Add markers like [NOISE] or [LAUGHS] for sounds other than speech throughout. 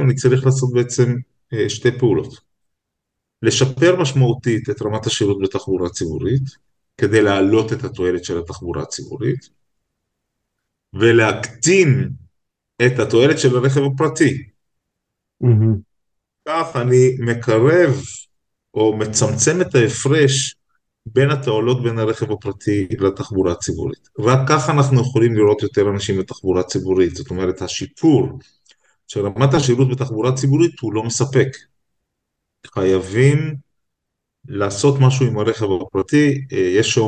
אני צריך לעשות בעצם אה, שתי פעולות. לשפר משמעותית את רמת השירות בתחבורה ציבורית, כדי להעלות את התועלת של התחבורה הציבורית, ולהקטין את התועלת של הרכב הפרטי. Mm-hmm. כך אני מקרב או מצמצם את ההפרש בין התועלות בין הרכב הפרטי לתחבורה הציבורית. רק ככה אנחנו יכולים לראות יותר אנשים בתחבורה ציבורית. זאת אומרת, השיפור של רמת השירות בתחבורה ציבורית הוא לא מספק. חייבים לעשות משהו עם הרכב הפרטי. אה, יש,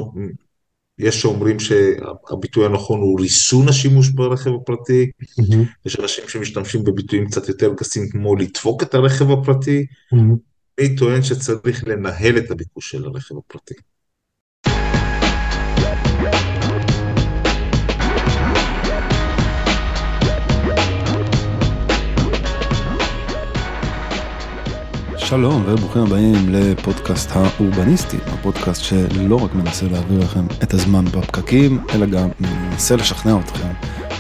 יש שאומרים שהביטוי הנכון הוא ריסון השימוש ברכב הפרטי. Mm-hmm. יש אנשים שמשתמשים בביטויים קצת יותר גסים כמו לדפוק את הרכב הפרטי. Mm-hmm. אני טוען שצריך לנהל את הביקוש של הרכב הפרטי. שלום וברוכים הבאים לפודקאסט האורבניסטי, הפודקאסט שלא רק מנסה להעביר לכם את הזמן בפקקים, אלא גם מנסה לשכנע אתכם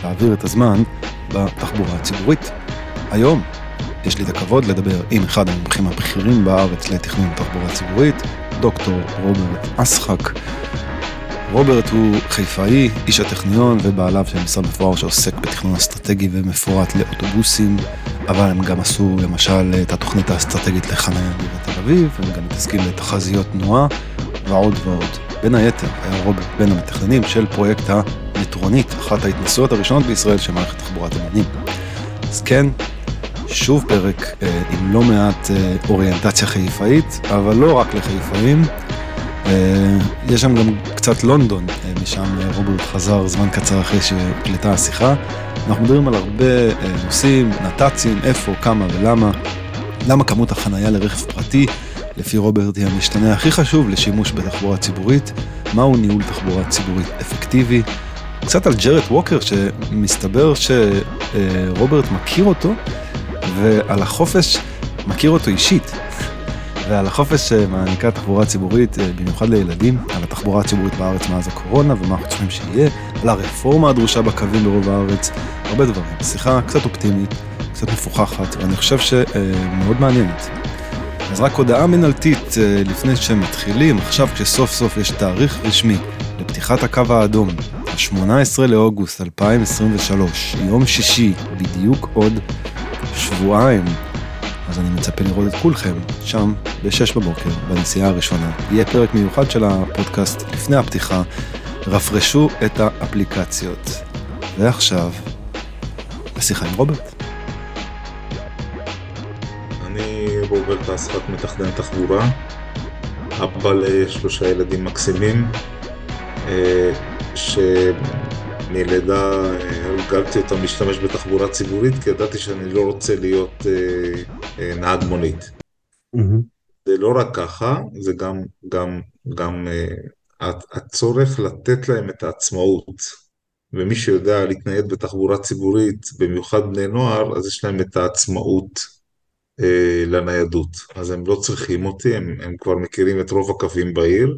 להעביר את הזמן בתחבורה הציבורית. היום יש לי את הכבוד לדבר עם אחד המומחים הבכירים בארץ לתכנון תחבורה ציבורית, דוקטור רוברט אסחק. רוברט הוא חיפאי, איש הטכניון ובעליו של משרד מפואר שעוסק בתכנון אסטרטגי ומפורט לאוטובוסים, אבל הם גם עשו למשל את התוכנית האסטרטגית לחניה בתל אביב, הם גם מתעסקים בתחזיות תנועה ועוד ועוד. בין היתר היה רוברט בין המתכננים של פרויקט המטרונית, אחת ההתנסויות הראשונות בישראל של מערכת תחבורת המונים. אז כן, שוב פרק אה, עם לא מעט אה, אוריינטציה חיפאית, אבל לא רק לחיפאים. אה, יש שם גם קצת לונדון, אה, משם אה, רוברט חזר זמן קצר אחרי שהקלטה השיחה. אנחנו מדברים על הרבה נושאים, נת"צים, איפה, כמה ולמה. למה כמות החנייה לרכב פרטי, לפי רוברט, היא המשתנה הכי חשוב לשימוש בתחבורה ציבורית. מהו ניהול תחבורה ציבורית אפקטיבי. קצת על ג'רד ווקר, שמסתבר שרוברט מכיר אותו, ועל החופש מכיר אותו אישית. ועל החופש שמעניקה תחבורה ציבורית, אה, במיוחד לילדים, על התחבורה הציבורית בארץ מאז הקורונה ומה אנחנו צריכים שיהיה, על הרפורמה הדרושה בקווים ברוב הארץ, הרבה דברים. שיחה קצת אופטימית, קצת מפוכחת, ואני חושב שמאוד מעניינת. אז רק הודעה מנהלתית אה, לפני שמתחילים, עכשיו כשסוף סוף יש תאריך רשמי לפתיחת הקו האדום, ה-18 לאוגוסט 2023, יום שישי, בדיוק עוד שבועיים. אז אני מצפה לראות את כולכם שם ב-6 בבוקר בנסיעה הראשונה. יהיה פרק מיוחד של הפודקאסט לפני הפתיחה. רפרשו את האפליקציות. ועכשיו, לשיחה עם רוברט. אני רוברט אספת מתכנן תחבורה, אבא לשלושה ילדים מקסימים, אה, ש... מלידה הרגלתי אותם להשתמש בתחבורה ציבורית, כי ידעתי שאני לא רוצה להיות אה, אה, נהג מונית. Mm-hmm. זה לא רק ככה, זה גם, גם, גם אה, הצורך לתת להם את העצמאות. ומי שיודע להתנייד בתחבורה ציבורית, במיוחד בני נוער, אז יש להם את העצמאות אה, לניידות. אז הם לא צריכים אותי, הם, הם כבר מכירים את רוב הקווים בעיר.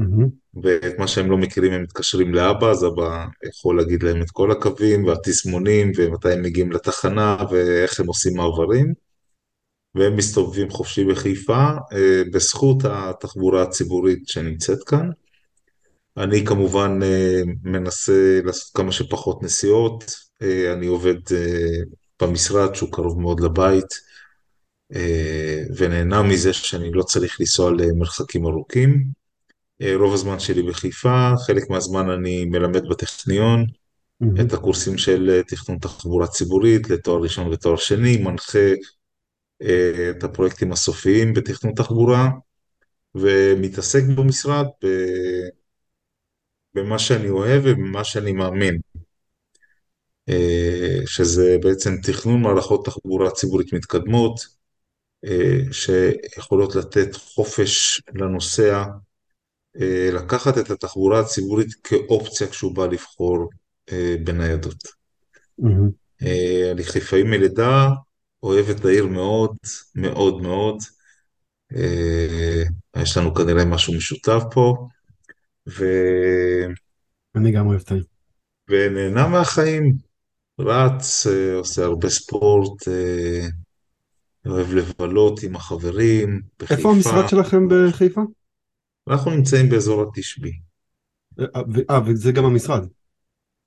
Mm-hmm. ואת מה שהם לא מכירים הם מתקשרים לאבא, אז אבא יכול להגיד להם את כל הקווים והתסמונים ומתי הם מגיעים לתחנה ואיך הם עושים מעברים. והם מסתובבים חופשי בחיפה אה, בזכות התחבורה הציבורית שנמצאת כאן. אני כמובן אה, מנסה לעשות כמה שפחות נסיעות, אה, אני עובד במשרד שהוא קרוב מאוד לבית ונהנה מזה שאני לא צריך לנסוע למרחקים ארוכים. רוב הזמן שלי בחיפה, חלק מהזמן אני מלמד בטכניון Mm-hmm. את הקורסים של תכנון תחבורה ציבורית לתואר ראשון ותואר שני, מנחה את הפרויקטים הסופיים בתכנון תחבורה ומתעסק במשרד במה שאני אוהב ובמה שאני מאמין, שזה בעצם תכנון מערכות תחבורה ציבורית מתקדמות שיכולות לתת חופש לנוסע אה, לקחת את התחבורה הציבורית כאופציה כשהוא בא לבחור אה, בניידות. Mm-hmm. אני חיפאי מלידה, אוהב את העיר מאוד, מאוד מאוד. יש לנו כנראה משהו משותף פה, ו... אני גם אוהב את העיר. ונהנה מהחיים. רץ, אה, עושה הרבה ספורט, אה, אוהב לבלות עם החברים איפה בחיפה. המשרד שלכם בחיפה? אנחנו נמצאים באזור התשבי. אה, ו- אה, וזה גם המשרד.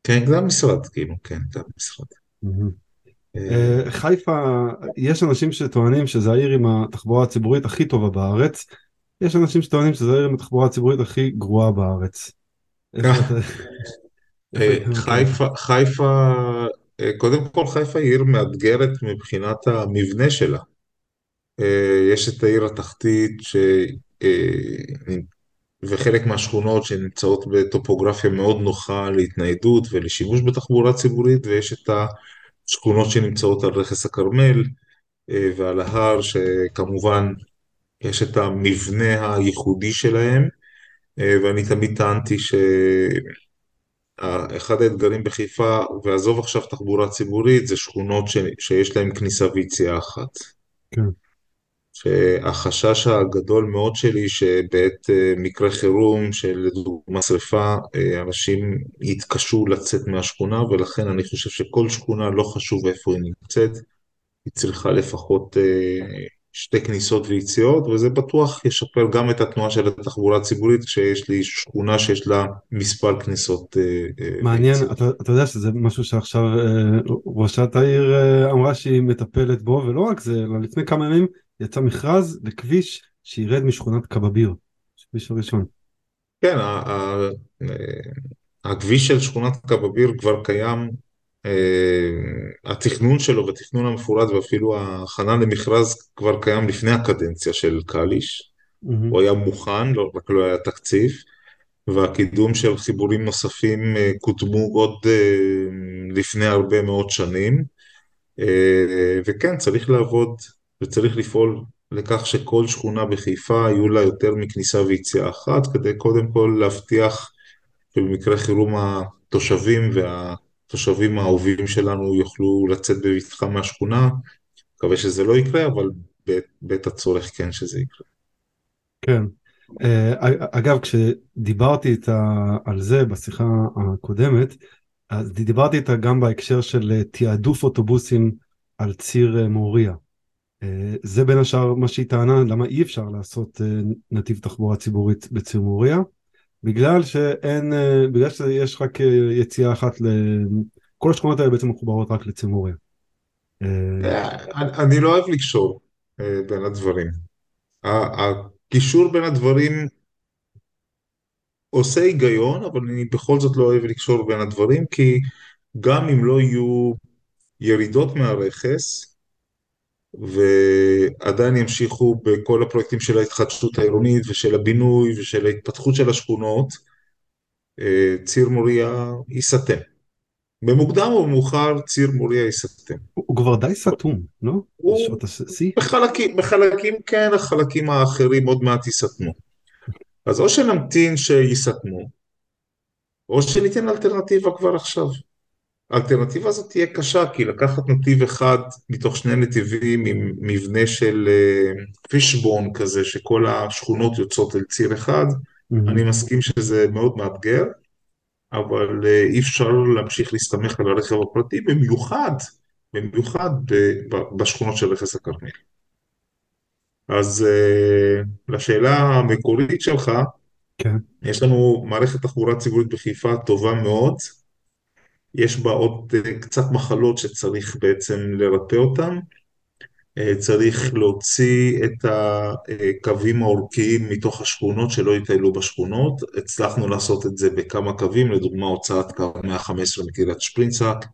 כן, זה המשרד, כאילו, כן, זה המשרד. מהמם. אה, אה, חיפה, יש אנשים שטוענים שזה העיר עם התחבורה הציבורית הכי טובה בארץ. יש אנשים שטוענים שזה העיר עם התחבורה הציבורית הכי גרועה בארץ. אה, נמצא? חיפה, אה, קודם כל חיפה היא עיר מאתגרת מבחינת המבנה שלה. אה, יש את העיר התחתית ש... אה, וחלק מהשכונות שנמצאות בטופוגרפיה מאוד נוחה להתניידות ולשימוש בתחבורה ציבורית, ויש את השכונות שנמצאות על רכס הכרמל אה, ועל ההר, שכמובן יש את המבנה הייחודי שלהם, אה, ואני תמיד טענתי שאחד האתגרים בחיפה, ועזוב עכשיו תחבורה ציבורית, זה שכונות ש... שיש להן כניסה ויציאה אחת. כן, שהחשש הגדול מאוד שלי שבעת אה, מקרה חירום של לדוגמה שרפה, אה, אנשים יתקשו לצאת מהשכונה ולכן אני חושב שכל שכונה, לא חשוב איפה היא נמצאת, היא צריכה לפחות אה, שתי כניסות ויציאות וזה בטוח ישפר גם את התנועה של התחבורה הציבורית כשיש לי שכונה שיש לה מספר כניסות מעניין. אתה, אתה יודע שזה משהו שעכשיו ראשת העיר אמרה שהיא מטפלת בו, ולא רק זה, אלא לפני כמה ימים יצא מכרז לכביש שירד משכונת קבביר, הכביש הראשון. כן, הכביש של שכונת כבאביר כבר קיים, אה, התכנון שלו והתכנון המפורט ואפילו ההכנה למכרז כבר קיים לפני הקדנציה של קליש. מהמם, הוא היה מוכן, לא, רק לא היה תקציב, והקידום של חיבורים נוספים אה, קודמו עוד אה, לפני הרבה מאוד שנים. וכן, צריך לעבוד וצריך לפעול לכך שכל שכונה בחיפה יהיו לה יותר מכניסה ויציאה אחת, כדי קודם כל להבטיח שבמקרה חירום התושבים והתושבים האהובים שלנו יוכלו לצאת בבטחה מהשכונה. מקווה שזה לא יקרה, אבל בעת בעת הצורך כן שזה יקרה. כן. אה, אגב, כשדיברתי איתה על זה בשיחה הקודמת, אז דיברתי איתה גם בהקשר של אה, תעדוף אוטובוסים על ציר אה, מוריה. אה, זה בין השאר מה שהיא טענה, למה אי אפשר לעשות אה, נתיב תחבורה ציבורית בציר מוריה, בגלל שאין, אה, בגלל שיש רק אה, יציאה אחת, ל... כל השכונות האלה בעצם מחוברות רק לציר מוריה. אני לא אוהב לקשור בין הדברים. הקישור בין הדברים עושה היגיון, אבל אני בכל זאת לא אוהב לקשור בין הדברים, כי גם אם לא יהיו ירידות מהרכס, ועדיין ימשיכו בכל הפרויקטים של ההתחדשות העירונית ושל הבינוי ושל ההתפתחות של השכונות, אה, ציר מוריה ייסתם. במוקדם או במאוחר ציר מוריה ייסתם. הוא כבר די סתום, לא? הוא? בחלקים, בחלקים כן, החלקים האחרים עוד מעט ייסתמו. אז או שנמתין שייסתמו, או שניתן אלטרנטיבה כבר עכשיו. האלטרנטיבה הזאת תהיה קשה, כי לקחת נתיב אחד מתוך שני נתיבים עם מבנה של פישבון כזה, שכל השכונות יוצאות אל ציר אחד, אני מסכים שזה מאוד מאתגר, אבל אה, אי אפשר להמשיך להסתמך על הרכב הפרטי, במיוחד, במיוחד בשכונות של רכס הכרמל. אז אה, לשאלה המקורית שלך, כן. יש לנו מערכת תחבורה ציבורית בחיפה טובה מאוד, יש בה עוד אה, קצת מחלות שצריך בעצם לרפא אותן. אה, צריך להוציא את הקווים העורקיים מתוך השכונות שלא יטיילו בשכונות. הצלחנו לעשות את זה בכמה קווים, לדוגמה הוצאת קו 115 מקריית שפרינצק.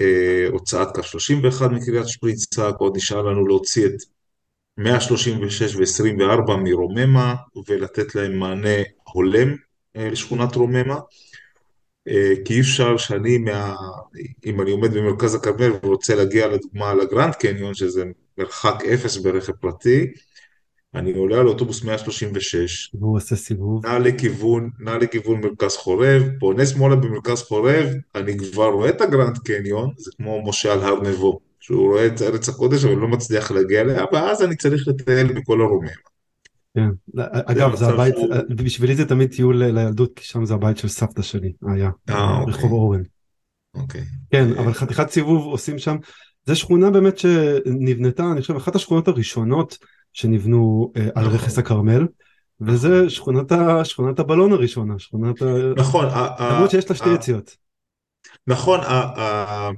אה, הוצאת קו 31 מקריית שפרינצק, עוד נשאר לנו להוציא את 136 ו-24 מרוממה ולתת להם מענה הולם לשכונת רוממה. אה, כי אי אפשר שאני, מה... אם אני עומד במרכז הכרמל ורוצה להגיע לדוגמה לגרנד קניון, שזה מרחק אפס ברכב פרטי, אני עולה על אוטובוס 136, והוא עושה סיבוב. נע לכיוון, נע לכיוון מרכז חורב, פונה שמאלה במרכז חורב, אני כבר רואה את הגרנד קניון, זה כמו משה על הר נבו, שהוא רואה את ארץ הקודש אבל לא מצליח להגיע אליה, ואז אני צריך לטייל בכל הרומם. כן. זה אגב, זה מצב הבית, שהוא... בשבילי זה תמיד טיול לילדות, כי שם זה הבית של סבתא שלי, היה, אה, אוקיי. אורן. אוקיי. כן, אה, אבל חתיכת סיבוב עושים שם. זו שכונה באמת שנבנתה, אני חושב, אחת השכונות הראשונות שנבנו אה, על רכס נכון, הכרמל, נכון. וזה שכונת, ה, שכונת הבלון הראשונה, שכונת ה... נכון, למרות שיש לה שתי יציאות. נכון, ה-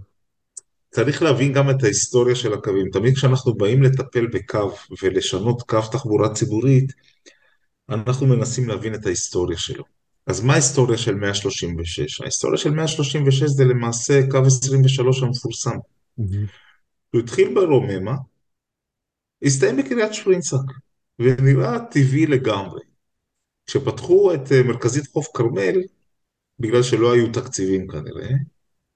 צריך להבין גם את ההיסטוריה של הקווים. תמיד כשאנחנו באים לטפל בקו ולשנות קו תחבורה ציבורית, אנחנו מנסים להבין את ההיסטוריה שלו. אז מה ההיסטוריה של 136? ההיסטוריה של 136 זה למעשה קו 23 המפורסם. מהמם, הוא התחיל ברוממה, הסתיים בקריית שפרינצק, ונראה טבעי לגמרי. כשפתחו את אה, מרכזית חוף כרמל, בגלל שלא היו תקציבים כנראה,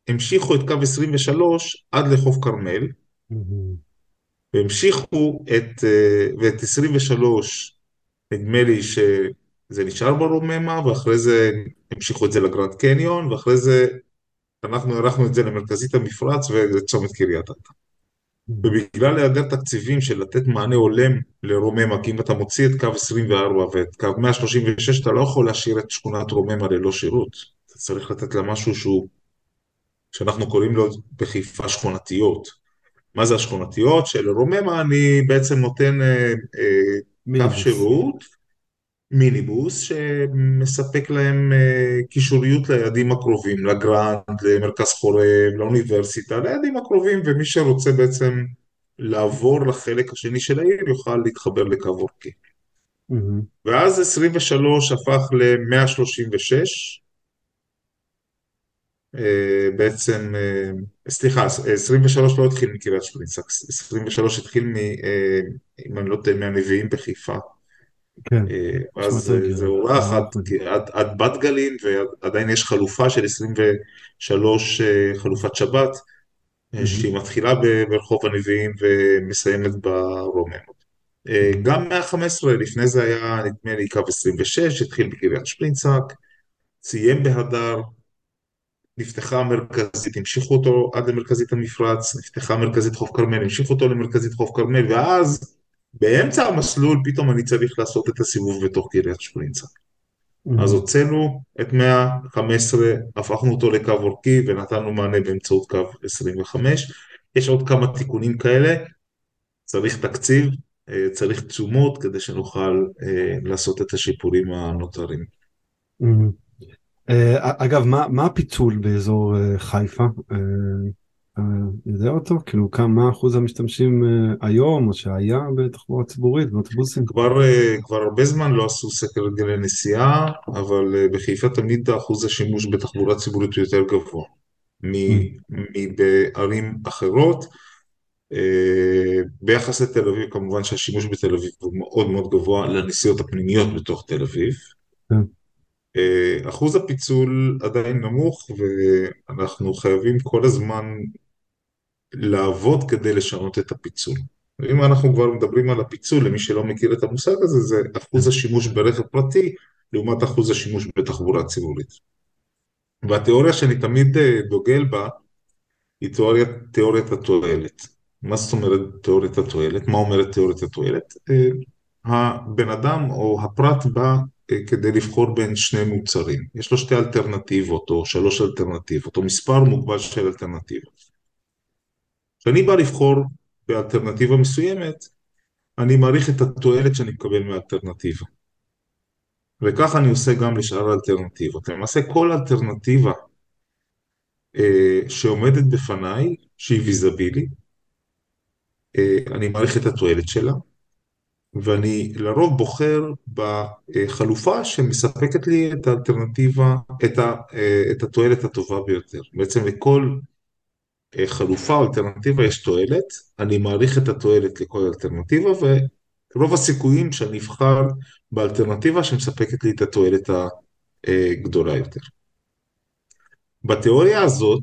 המשיכו את קו 23 עד לחוף כרמל, והמשיכו את, אה, ואת 23, נדמה לי שזה נשאר ברוממה, ואחרי זה המשיכו את זה לגרנד קניון, ואחרי זה אנחנו הארכנו את זה למרכזית המפרץ ולצומת קריית אתא. ובגלל היעדר תקציבים של לתת מענה הולם לרוממה, כי אם אתה מוציא את קו 24 ואת קו 136, אתה לא יכול להשאיר את שכונת רוממה ללא שירות. אתה צריך לתת לה משהו שהוא, שאנחנו קוראים לו בחיפה שכונתיות. מה זה השכונתיות? שלרוממה אני בעצם נותן אה, אה, קו. שירות, מיניבוס, שמספק להם אה, קישוריות ליעדים הקרובים, לגרנד, למרכז חורב, לאוניברסיטה, ליעדים הקרובים, ומי שרוצה בעצם לעבור לחלק השני של העיר יוכל להתחבר לקו אורכי. מהמם, ואז 23 הפך ל-136, אה, בעצם, אה, סליחה, 23 לא התחיל מקריית שמואל, 23 התחיל, מ, אה, אם אני לא טועה, מהנביאים בחיפה. כן, אה, אז אה, זה הגיוני. הוארך עד, בת גלים, ועדיין יש חלופה של 23, אה, חלופת שבת, אה, שהיא מתחילה ברחוב הנביאים ומסיימת ברוממות. אה, גם 115, לפני זה היה נדמה לי קו 26, התחיל בקריית שפרינצק, סיים בהדר, נפתחה המרכזית, המשיכו אותו עד למרכזית המפרץ, נפתחה מרכזית חוף כרמל, המשיכו אותו למרכזית חוף כרמל, ואז באמצע המסלול פתאום אני צריך לעשות את הסיבוב בתוך קריית שפרינצק. אז מהמם, הוצאנו את 115, הפכנו אותו לקו אורכי ונתנו מענה באמצעות קו 25. יש עוד כמה תיקונים כאלה, צריך תקציב, אה, צריך תשומות כדי שנוכל אה, לעשות את השיפורים הנותרים. מהמם. אה, אגב, מה, מה הפיצול באזור אה, חיפה? אה, אתה יודע אותו? כאילו, כמה מה אחוז המשתמשים אה, היום, או שהיה בתחבורה ציבורית, באוטובוסים? כבר, אה, כבר הרבה זמן לא עשו סקר הרגלי נסיעה, אבל אה, בחיפה תמיד אחוז השימוש בתחבורה ציבורית הוא יותר גבוה מבערים אחרות. אה, ביחס לתל אביב, כמובן שהשימוש בתל אביב הוא מאוד מאוד גבוה לנסיעות הפנימיות בתוך תל אביב. אה, אחוז הפיצול עדיין נמוך, ואנחנו חייבים כל הזמן לעבוד כדי לשנות את הפיצול. אם אנחנו כבר מדברים על הפיצול, למי שלא מכיר את המושג הזה, זה אחוז. השימוש ברכב פרטי לעומת אחוז השימוש בתחבורה ציבורית. והתיאוריה שאני תמיד אה, דוגל בה היא תיאוריית, תיאוריית התועלת. מה זאת אומרת תיאוריית התועלת? מה אומרת תיאוריית התועלת? אה, הבן אדם או הפרט בא כדי לבחור בין שני מוצרים. יש לו שתי אלטרנטיבות או שלוש אלטרנטיבות או מספר מוגבל של אלטרנטיבות. כשאני בא לבחור באלטרנטיבה מסוימת, אני מעריך את התועלת שאני מקבל מהאלטרנטיבה. וכך אני עושה גם לשאר האלטרנטיבות. למעשה כל אלטרנטיבה אה, שעומדת בפניי, שהיא ויזבילית, אה, אני מעריך את התועלת שלה, ואני לרוב בוחר בחלופה שמספקת לי את האלטרנטיבה, את, ה, את התועלת הטובה ביותר. בעצם לכל אה, חלופה או אלטרנטיבה יש תועלת, אני מעריך את התועלת לכל אלטרנטיבה, ורוב הסיכויים שאני אבחר באלטרנטיבה שמספקת לי את התועלת הגדולה יותר. בתיאוריה הזאת,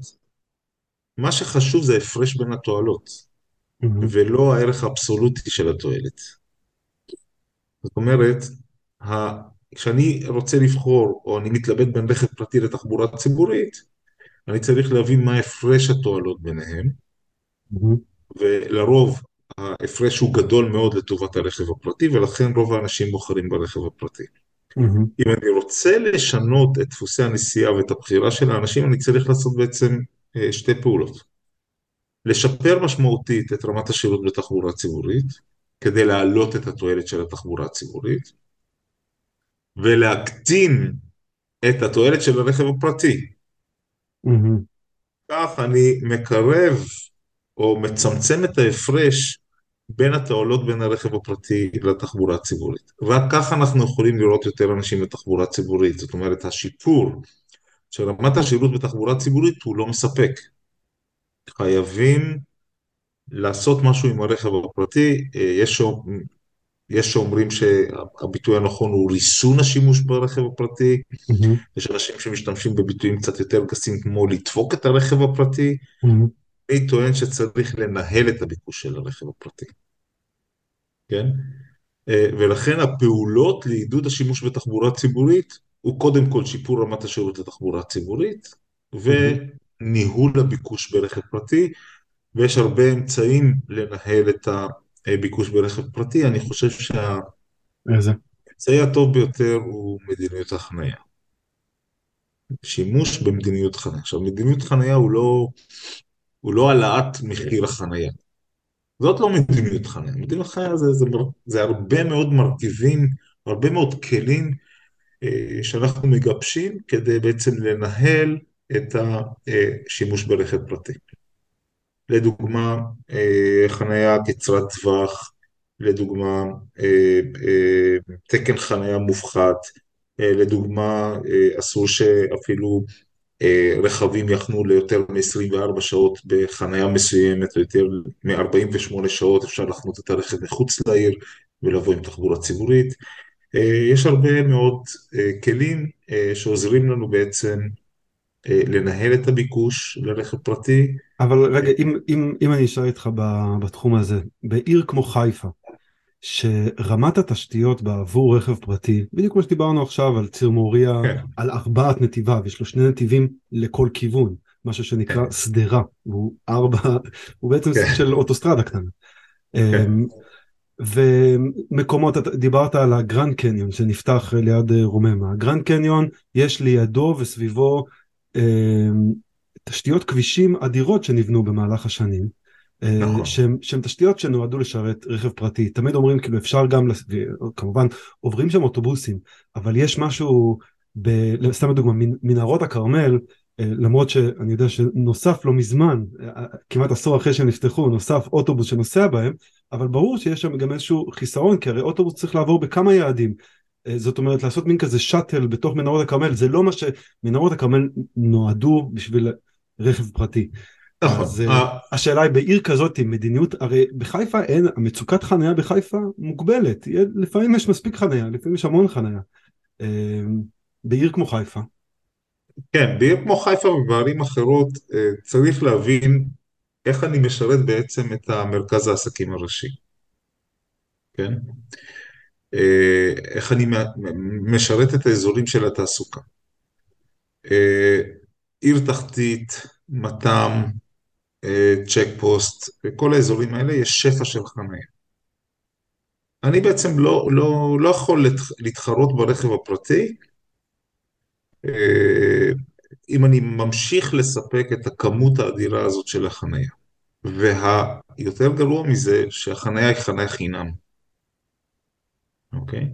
מה שחשוב זה ההפרש בין התועלות, מהמם, ולא הערך האבסולוטי של התועלת. זאת אומרת. כשאני רוצה לבחור, או אני מתלבט בין רכב פרטי לתחבורה ציבורית, אני צריך להבין מה הפרש התועלות ביניהם, ולרוב ההפרש הוא גדול מאוד לטובת הרכב הפרטי, ולכן רוב האנשים בוחרים ברכב הפרטי. אם אני רוצה לשנות את דפוסי הנסיעה ואת הבחירה של האנשים, אני צריך לעשות בעצם אה, שתי פעולות. לשפר משמעותית את רמת השירות בתחבורה ציבורית, כדי להעלות את התועלת של התחבורה הציבורית, ולהקטין את התועלת של הרכב הפרטי. כך אני מקרב או מצמצם את ההפרש בין התועלות בין הרכב הפרטי לתחבורה הציבורית. רק כך אנחנו יכולים לראות יותר אנשים בתחבורה ציבורית. זאת אומרת, השיפור של רמת השירות בתחבורה ציבורית הוא לא מספק. חייבים לעשות משהו עם הרכב הפרטי. אה, יש, יש שאומרים שהביטוי הנכון הוא ריסון השימוש ברכב הפרטי. מהמם. יש אנשים שמשתמשים בביטויים קצת יותר גסים כמו לדפוק את הרכב הפרטי. מהמם. אני טוען שצריך לנהל את הביקוש של הרכב הפרטי, כן? אה, ולכן הפעולות לעידוד השימוש בתחבורה ציבורית הוא קודם כל שיפור רמת השירות לתחבורה ציבורית מהמם. וניהול הביקוש ברכב פרטי, ויש הרבה אמצעים לנהל את הביקוש ברכב פרטי. אני חושב? שהאמצעי הטוב ביותר הוא מדיניות החנייה. שימוש במדיניות חנייה. עכשיו, מדיניות חנייה הוא לא, הוא לא העלאת מחיר החנייה. זאת לא מדיניות חניה, מדיניות חניה זה, זה, זה הרבה מאוד מרכיבים, הרבה מאוד כלים אה, שאנחנו מגבשים כדי בעצם לנהל את השימוש ברכב פרטי. לדוגמה, אה, חניה קצרת טווח, לדוגמה, אה, אה, תקן חניה מופחת, לדוגמה, אסור שאפילו רכבים יחנו ליותר מ-24 שעות בחניה מסוימת, יותר מ-48 שעות אפשר לחנות את הרכב מחוץ לעיר ולבוא עם תחבורה ציבורית. יש הרבה מאוד כלים שעוזרים לנו בעצם לנהל את הביקוש לרכב פרטי. אבל רגע, אם, אם, אם אני אשאל איתך בתחום הזה, בעיר כמו חיפה, שרמת התשתיות בעבור רכב פרטי, בדיוק כמו שדיברנו עכשיו על ציר מוריה, כן, על ארבעת נתיביו, יש לו שני נתיבים לכל כיוון, משהו שנקרא כן, שדרה, הוא ארבע, הוא בעצם סוג כן, של אוטוסטרדה קטנה. כן, אמ, ומקומות, דיברת על הגרנד קניון שנפתח ליד אה, רוממה, הגרנד קניון יש לידו וסביבו תשתיות כבישים אדירות שנבנו במהלך השנים, אה, נכון, שהן תשתיות שנועדו לשרת רכב פרטי, תמיד אומרים כאילו אפשר גם, כמובן עוברים שם אוטובוסים, אבל יש משהו, ב, סתם לדוגמה, מנ- מנהרות הכרמל, אה, למרות שאני יודע שנוסף לא מזמן, אה, כמעט עשור אחרי שהם נפתחו, נוסף אוטובוס שנוסע בהם, אבל ברור שיש שם גם איזשהו חיסרון, כי הרי אוטובוס צריך לעבור בכמה יעדים. אה, זאת אומרת, לעשות מין כזה שאטל בתוך מנהרות הכרמל, זה לא מה שמנהרות הכרמל נועדו בשביל רכב פרטי. נכון. אז אה, אה, השאלה היא בעיר כזאת עם מדיניות, הרי בחיפה אין, מצוקת חניה בחיפה מוגבלת, לפעמים יש מספיק חניה, לפעמים יש המון חניה. בעיר כמו חיפה, כן, בעיר כמו חיפה ובערים אחרות צריך להבין איך אני משרת בעצם את המרכז העסקים הראשי, כן? אה, איך אני משרת את האזורים של התעסוקה. אה, עיר תחתית, מת"ם, אה, צ'ק פוסט, בכל האזורים האלה יש שפע של חניה. אני בעצם לא, לא, לא יכול להתח- להתחרות ברכב הפרטי אם אני ממשיך לספק את הכמות האדירה הזאת של החניה. והיותר גרוע מזה, שהחניה היא חניה חינם, אוקיי?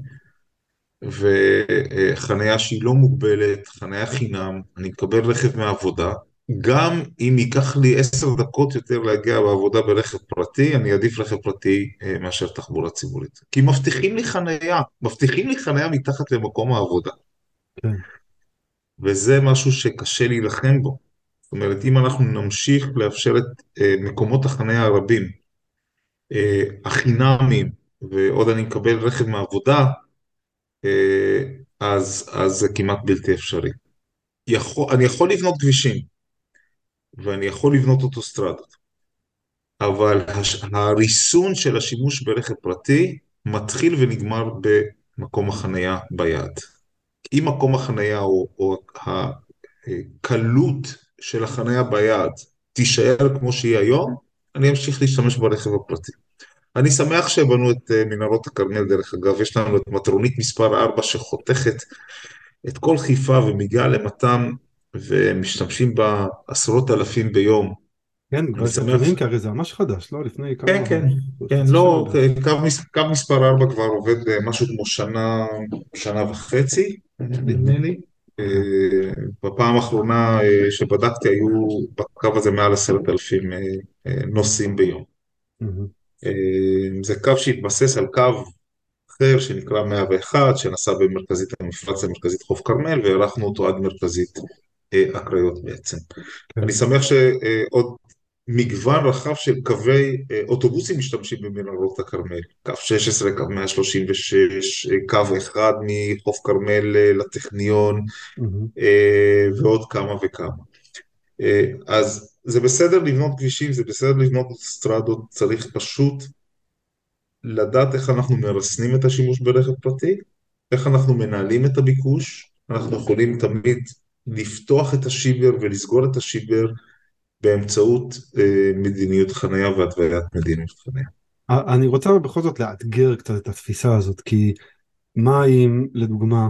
וחניה שהיא לא מוגבלת, חניה חינם, אני מקבל רכב מהעבודה, גם אם ייקח לי עשר דקות יותר להגיע בעבודה ברכב פרטי, אני אעדיף רכב פרטי אה, מאשר תחבורה ציבורית. כי מבטיחים לי חניה, מבטיחים לי חניה מתחת למקום העבודה, כן, וזה משהו שקשה להילחם בו. זאת אומרת, אם אנחנו נמשיך לאפשר את אה, מקומות החניה הרבים, אה, החינמיים, ועוד אני מקבל רכב מהעבודה, אה, אז, אז זה כמעט בלתי אפשרי. יכול, אני יכול לבנות כבישים, ואני יכול לבנות אוטוסטרדות, אבל הש, הריסון של השימוש ברכב פרטי מתחיל ונגמר במקום החנייה ביעד. אם מקום החנייה או, או הקלות של החנייה ביעד תישאר כמו שהיא היום, אני אמשיך להשתמש ברכב הפרטי. אני שמח שבנו את אה, מנהרות הכרמל, דרך אגב, יש לנו את מטרונית מספר 4 שחותכת את כל חיפה ומגיעה למת"ם ומשתמשים בה עשרות אלפים ביום. כן, אני שמח, הרי זה ממש חדש, לא? לפני כן, כמה, כן, כן, שנה לא. קו, מס, קו מספר 4 כבר עובד אה, משהו כמו שנה, שנה וחצי. נדמה לי. אה. בפעם האחרונה שבדקתי היו בקו הזה מעל עשרת אלפים נוסעים ביום. אה, זה קו שהתבסס על קו אחר שנקרא 101, שנסע במרכזית המפרץ למרכזית חוף כרמל, והארכנו אותו עד מרכזית אה, הקריות בעצם. כן. אני שמח שעוד מגוון רחב של קווי אה, אוטובוסים משתמשים במנהרות הכרמל. קו 16, קו 136, אה, קו אחד מחוף כרמל אה, לטכניון. אה, ועוד כמה וכמה. אה, אז זה בסדר לבנות כבישים, זה בסדר לבנות אוטוסטרדות, צריך פשוט לדעת איך אנחנו מרסנים את השימוש ברכב פרטי, איך אנחנו מנהלים את הביקוש, אנחנו יכולים תמיד לפתוח את השיבר ולסגור את השיבר באמצעות אה, מדיניות חנייה והתוויית מדיניות חנייה. א- אני רוצה בכל זאת לאתגר קצת את התפיסה הזאת, כי מה אם, לדוגמה,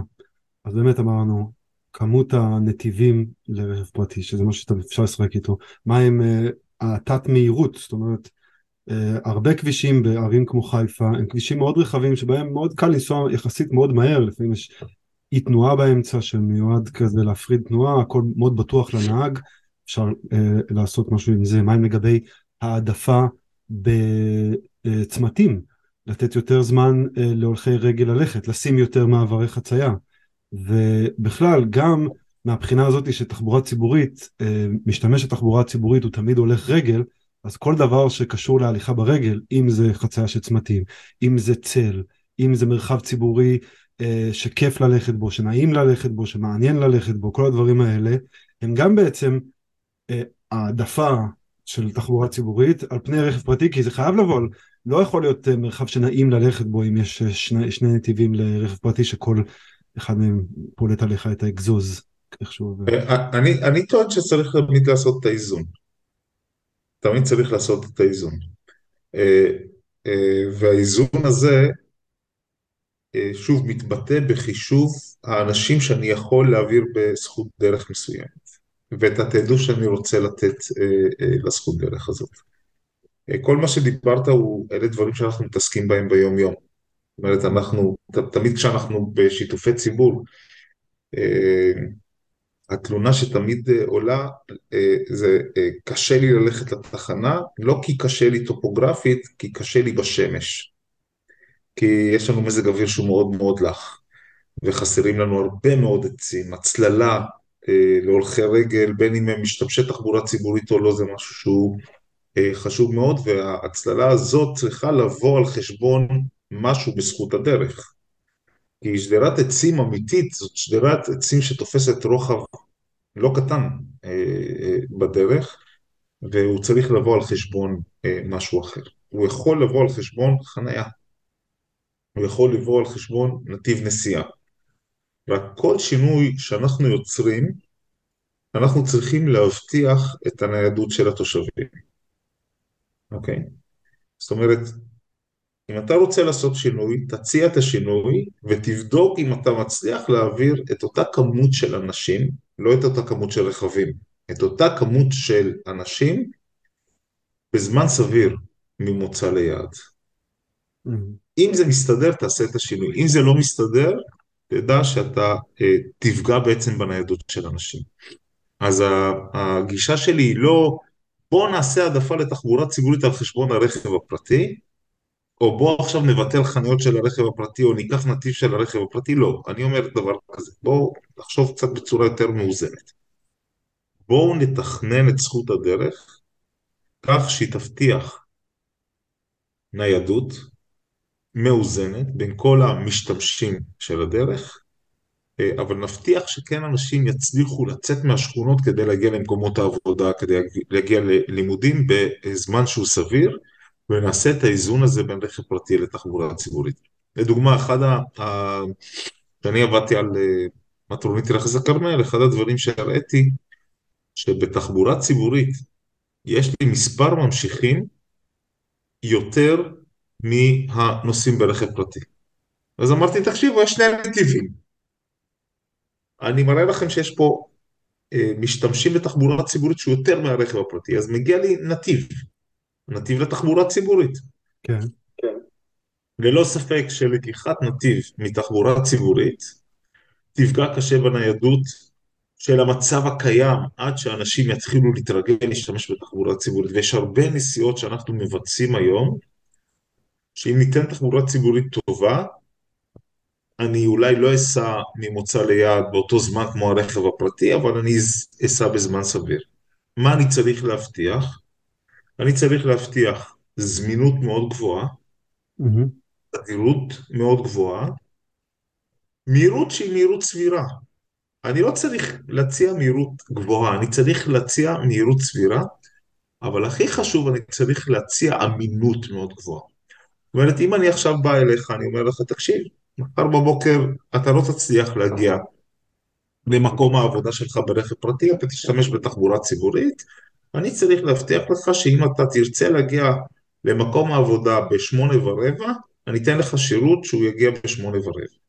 אז באמת אמרנו, כמות הנתיבים לרכב פרטי, שזה משהו שאפשר לשחק איתו, מה עם אה, התת מהירות, זאת אומרת, אה, הרבה כבישים בערים כמו חיפה הם כבישים מאוד רחבים שבהם מאוד קל לנסוע יחסית מאוד מהר, לפעמים יש אי תנועה באמצע שמיועד כזה להפריד תנועה, הכל מאוד בטוח לנהג, אפשר אה, לעשות משהו עם זה. מה עם לגבי העדפה בצמתים, לתת יותר זמן אה, להולכי רגל ללכת, לשים יותר מעברי חצייה, ובכלל גם מהבחינה הזאת שתחבורה ציבורית, אה, משתמש התחבורה הציבורית הוא תמיד הולך רגל, אז כל דבר שקשור להליכה ברגל, אם זה חצייה של צמתים, אם זה צל, אם זה מרחב ציבורי אה, שכיף ללכת בו, שנעים ללכת בו, שמעניין ללכת בו, כל הדברים האלה, הם גם בעצם אה, העדפה של תחבורה ציבורית על פני רכב פרטי, כי זה חייב לבוא, לא יכול להיות מרחב שנעים ללכת בו אם יש שני, שני נתיבים לרכב פרטי שכל אחד מהם פולט עליך את האגזוז איכשהו. עובר. אה, אני, אני טוען שצריך תמיד לעשות את האיזון, תמיד צריך לעשות את האיזון. אה, אה, והאיזון הזה, אה, שוב, מתבטא בחישוב האנשים שאני יכול להעביר בזכות דרך מסוימת, ואת התעדוף שאני רוצה לתת אה, אה, לזכות דרך הזאת. אה, כל מה שדיברת הוא, אלה דברים שאנחנו מתעסקים בהם ביום-יום. זאת אומרת, אנחנו, תמיד כשאנחנו בשיתופי ציבור, אה, התלונה שתמיד אה, עולה אה, זה קשה לי ללכת לתחנה, לא כי קשה לי טופוגרפית, כי קשה לי בשמש. כי יש לנו מזג אוויר שהוא מאוד מאוד לח, וחסרים לנו הרבה מאוד עצים, הצללה אה, להולכי רגל, בין אם הם משתמשי תחבורה ציבורית או לא, זה משהו שהוא אה, חשוב מאוד, וההצללה הזאת צריכה לבוא על חשבון משהו בזכות הדרך. כי שדרת עצים אמיתית זאת שדרת עצים שתופסת רוחב לא קטן אה, אה, בדרך, והוא צריך לבוא על חשבון אה, משהו אחר. הוא יכול לבוא על חשבון חנייה, הוא יכול לבוא על חשבון נתיב נסיעה. רק כל שינוי שאנחנו יוצרים, אנחנו צריכים להבטיח את הניידות של התושבים, אוקיי? זאת אומרת, אם אתה רוצה לעשות שינוי, תציע את השינוי ותבדוק אם אתה מצליח להעביר את אותה כמות של אנשים, לא את אותה כמות של רכבים, את אותה כמות של אנשים בזמן סביר ממוצא ליעד. Mhm. אם זה מסתדר, תעשה את השינוי. אם זה לא מסתדר, תדע שאתה אה, תפגע בעצם בניידות של אנשים. אז הגישה שלי היא לא, בוא נעשה העדפה לתחבורה ציבורית על חשבון הרכב הפרטי, או בוא עכשיו נבטל חניות של הרכב הפרטי, או ניקח נתיב של הרכב הפרטי, לא. אני אומר דבר כזה, בואו נחשוב קצת בצורה יותר מאוזנת. בואו נתכנן את זכות הדרך כך שהיא תבטיח ניידות מאוזנת בין כל המשתמשים של הדרך, אה, אבל נבטיח שכן אנשים יצליחו לצאת מהשכונות כדי להגיע למקומות העבודה, כדי להגיע ללימודים בזמן שהוא סביר, ונעשה את האיזון הזה בין רכב פרטי לתחבורה ציבורית. לדוגמה, אחד ה... כשאני עבדתי על אה, מטרונית רכס הכרמל, אחד הדברים שהראיתי, שבתחבורה ציבורית יש לי מספר ממשיכים יותר מהנוסעים ברכב פרטי. אז אמרתי, תקשיבו, יש שני נתיבים. אני מראה לכם שיש פה אה, משתמשים בתחבורה ציבורית שהוא יותר מהרכב הפרטי, אז מגיע לי נתיב, נתיב לתחבורה ציבורית. כן. ללא ספק שלקיחת נתיב מתחבורה ציבורית תפגע קשה בניידות של המצב הקיים עד שאנשים יתחילו להתרגל להשתמש בתחבורה ציבורית. ויש הרבה נסיעות שאנחנו מבצעים היום, שאם ניתן תחבורה ציבורית טובה, אני אולי לא אסע ממוצא ליעד באותו זמן כמו הרכב הפרטי, אבל אני אסע בזמן סביר. מה אני צריך להבטיח? אני צריך להבטיח זמינות מאוד גבוהה. תדירות מאוד גבוהה, מהירות שהיא מהירות סבירה. אני לא צריך להציע מהירות גבוהה, אני צריך להציע מהירות סבירה, אבל הכי חשוב, אני צריך להציע אמינות מאוד גבוהה. זאת אומרת, אם אני עכשיו בא אליך, אני אומר לך, תקשיב, מחר בבוקר אתה לא תצליח להגיע למקום העבודה שלך ברכב פרטי, אתה תשתמש בתחבורה ציבורית, אני צריך להבטיח לך שאם אתה תרצה להגיע למקום העבודה בשמונה ורבע, אני אתן לך שירות שהוא יגיע בשמונה ורבע.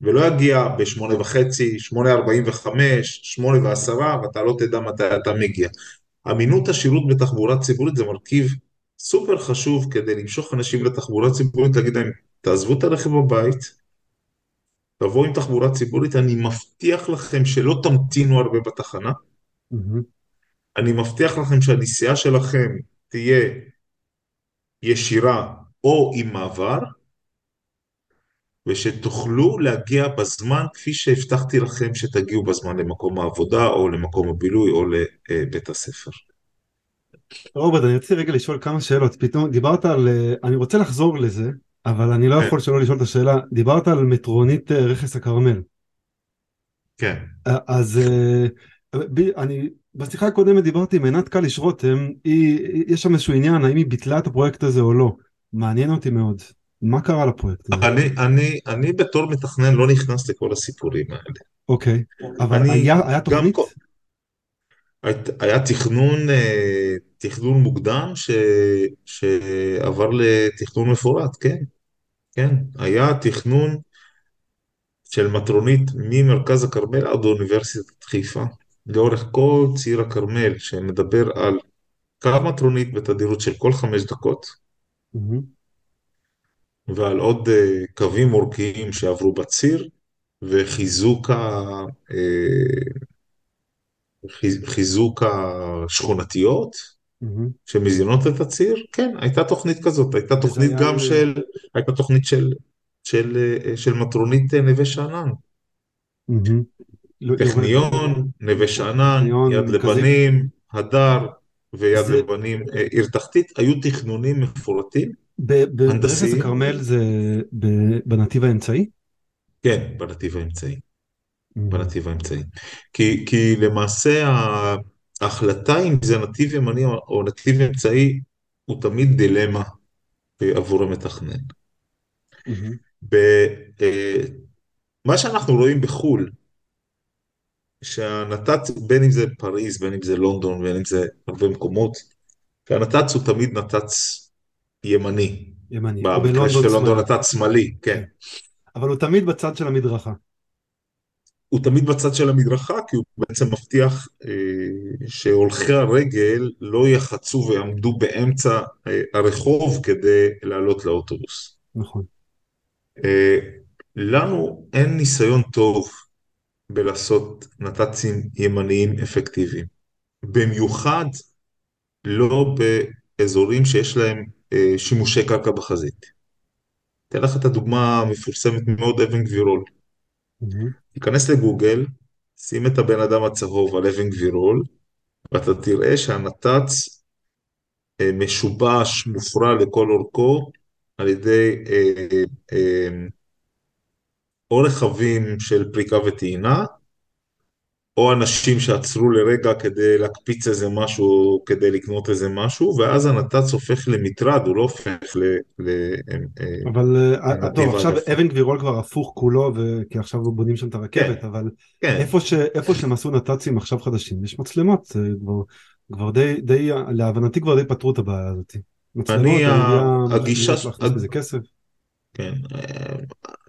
ולא יגיע בשמונה וחצי, שמונה ארבעים וחמש, שמונה ועשרה, ואתה לא תדע מתי אתה מגיע. אמינות השירות בתחבורה ציבורית זה מרכיב סופר חשוב כדי למשוך אנשים לתחבורה ציבורית, להגיד להם, תעזבו את הרכב בבית, תבואו עם תחבורה ציבורית, אני מבטיח לכם שלא תמתינו הרבה בתחנה, מהמם. אני מבטיח לכם שהנסיעה שלכם תהיה ישירה או עם מעבר, ושתוכלו להגיע בזמן כפי שהבטחתי לכם שתגיעו בזמן למקום העבודה או למקום הבילוי או לבית הספר. רוברט, אני רציתי רגע לשאול כמה שאלות. פתאום דיברת על, אה, אני רוצה לחזור לזה, אבל אני לא כן. יכול שלא לשאול את השאלה. דיברת על מטרונית אה, רכס הכרמל. כן, אה, אז אה, אני, בשיחה הקודמת דיברתי עם עינת קליש רותם, יש שם איזשהו עניין, האם היא ביטלה את הפרויקט הזה או לא. מעניין אותי מאוד. מה קרה לפרויקט הזה? אני, אני, אני בתור מתכנן לא נכנס לכל הסיפורים האלה. אוקיי, אבל אני היה, היה גם תוכנית? כל- היית- היה תכנון, אה, תכנון מוקדם ש, שעבר לתכנון מפורט, כן, כן. היה תכנון של מטרונית ממרכז הכרמל עד אוניברסיטת חיפה, לאורך כל ציר הכרמל, שמדבר על קו מטרונית בתדירות של כל חמש דקות. ועל עוד אה, קווים אורכיים שעברו בציר, וחיזוק ה... אה, חיז- חיזוק השכונתיות מהמם. שמזינות את הציר, כן, הייתה תוכנית כזאת, הייתה תוכנית היה גם על- של, הייתה תוכנית של, של, אה, של מטרונית נווה שאנן, מהמם. יורד- טכניון, נווה שאנן, יד. לבנים, הדר ויד זה- לבנים, אה, עיר תחתית, היו תכנונים מפורטים, ב- ברכס הנדסיים. הכרמל זה בנתיב האמצעי? כן, בנתיב האמצעי, מהמם. בנתיב האמצעי. כי, כי למעשה ההחלטה אם זה נתיב ימני או, נתיב אמצעי הוא תמיד דילמה עבור המתכנן. ב, אה, מה שאנחנו רואים בחו"ל, שהנת"צ, בין אם זה פריז, בין אם זה לונדון, בין אם זה הרבה מקומות, שהנת"צ הוא תמיד נת"צ ימני. ימני, במקרה של לונדון. נת"צ שמאלי, כן. אבל הוא תמיד בצד של המדרכה. הוא תמיד בצד של המדרכה, כי הוא בעצם מבטיח אה, שהולכי הרגל לא יחצו ויעמדו באמצע אה, הרחוב כדי לעלות לאוטובוס. נכון. אה, לנו אין ניסיון טוב בלעשות נת"צים ימניים אפקטיביים. במיוחד לא באזורים שיש להם אה, שימושי קרקע בחזית. אתן לך את הדוגמה המפורסמת מאוד, אבן גבירול. מהמם. תיכנס לגוגל, שים את הבן אדם הצהוב על אבן גבירול, ואתה תראה שהנת"צ אה, משובש, מופרע לכל אורכו, על ידי אה, אה, או רכבים של פריקה וטעינה, או אנשים שעצרו לרגע כדי להקפיץ איזה משהו, כדי לקנות איזה משהו, ואז הנת"צ הופך למטרד, הוא לא הופך ל... ל אה, אבל אה, טוב עכשיו. אבן גבירול כבר הפוך כולו ו- כי עכשיו בונים שם את הרכבת כן. אבל כן, איפה ש- איפה שהם עשו נת"צים עכשיו חדשים יש מצלמות כבר כבר די די להבנתי כבר די פתרו את הבעיה הזאת. מצלמות אני, הגישה- יש להכניס בזה כסף. כן, אה,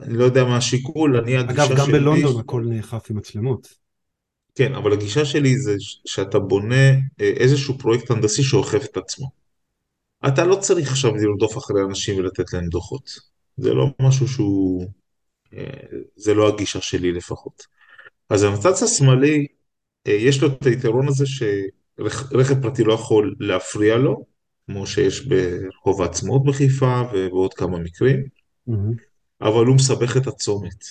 אני לא יודע מה השיקול, אני אגב הגישה גם שלי... בלונדון הכל נאכף עם מצלמות. כן, אבל הגישה שלי זה שאתה בונה אה, איזשהו פרויקט הנדסי שאוכף את עצמו. אתה לא צריך עכשיו לרדוף אחרי אנשים ולתת להם דוחות. זה לא משהו שהוא, אה, זה לא הגישה שלי לפחות. אז הנת"צ השמאלי, יש לו את היתרון הזה שרכב פרטי לא יכול להפריע לו, כמו שיש ברחוב העצמאות בחיפה ובעוד כמה מקרים. אבל הוא מסבך את הצומת.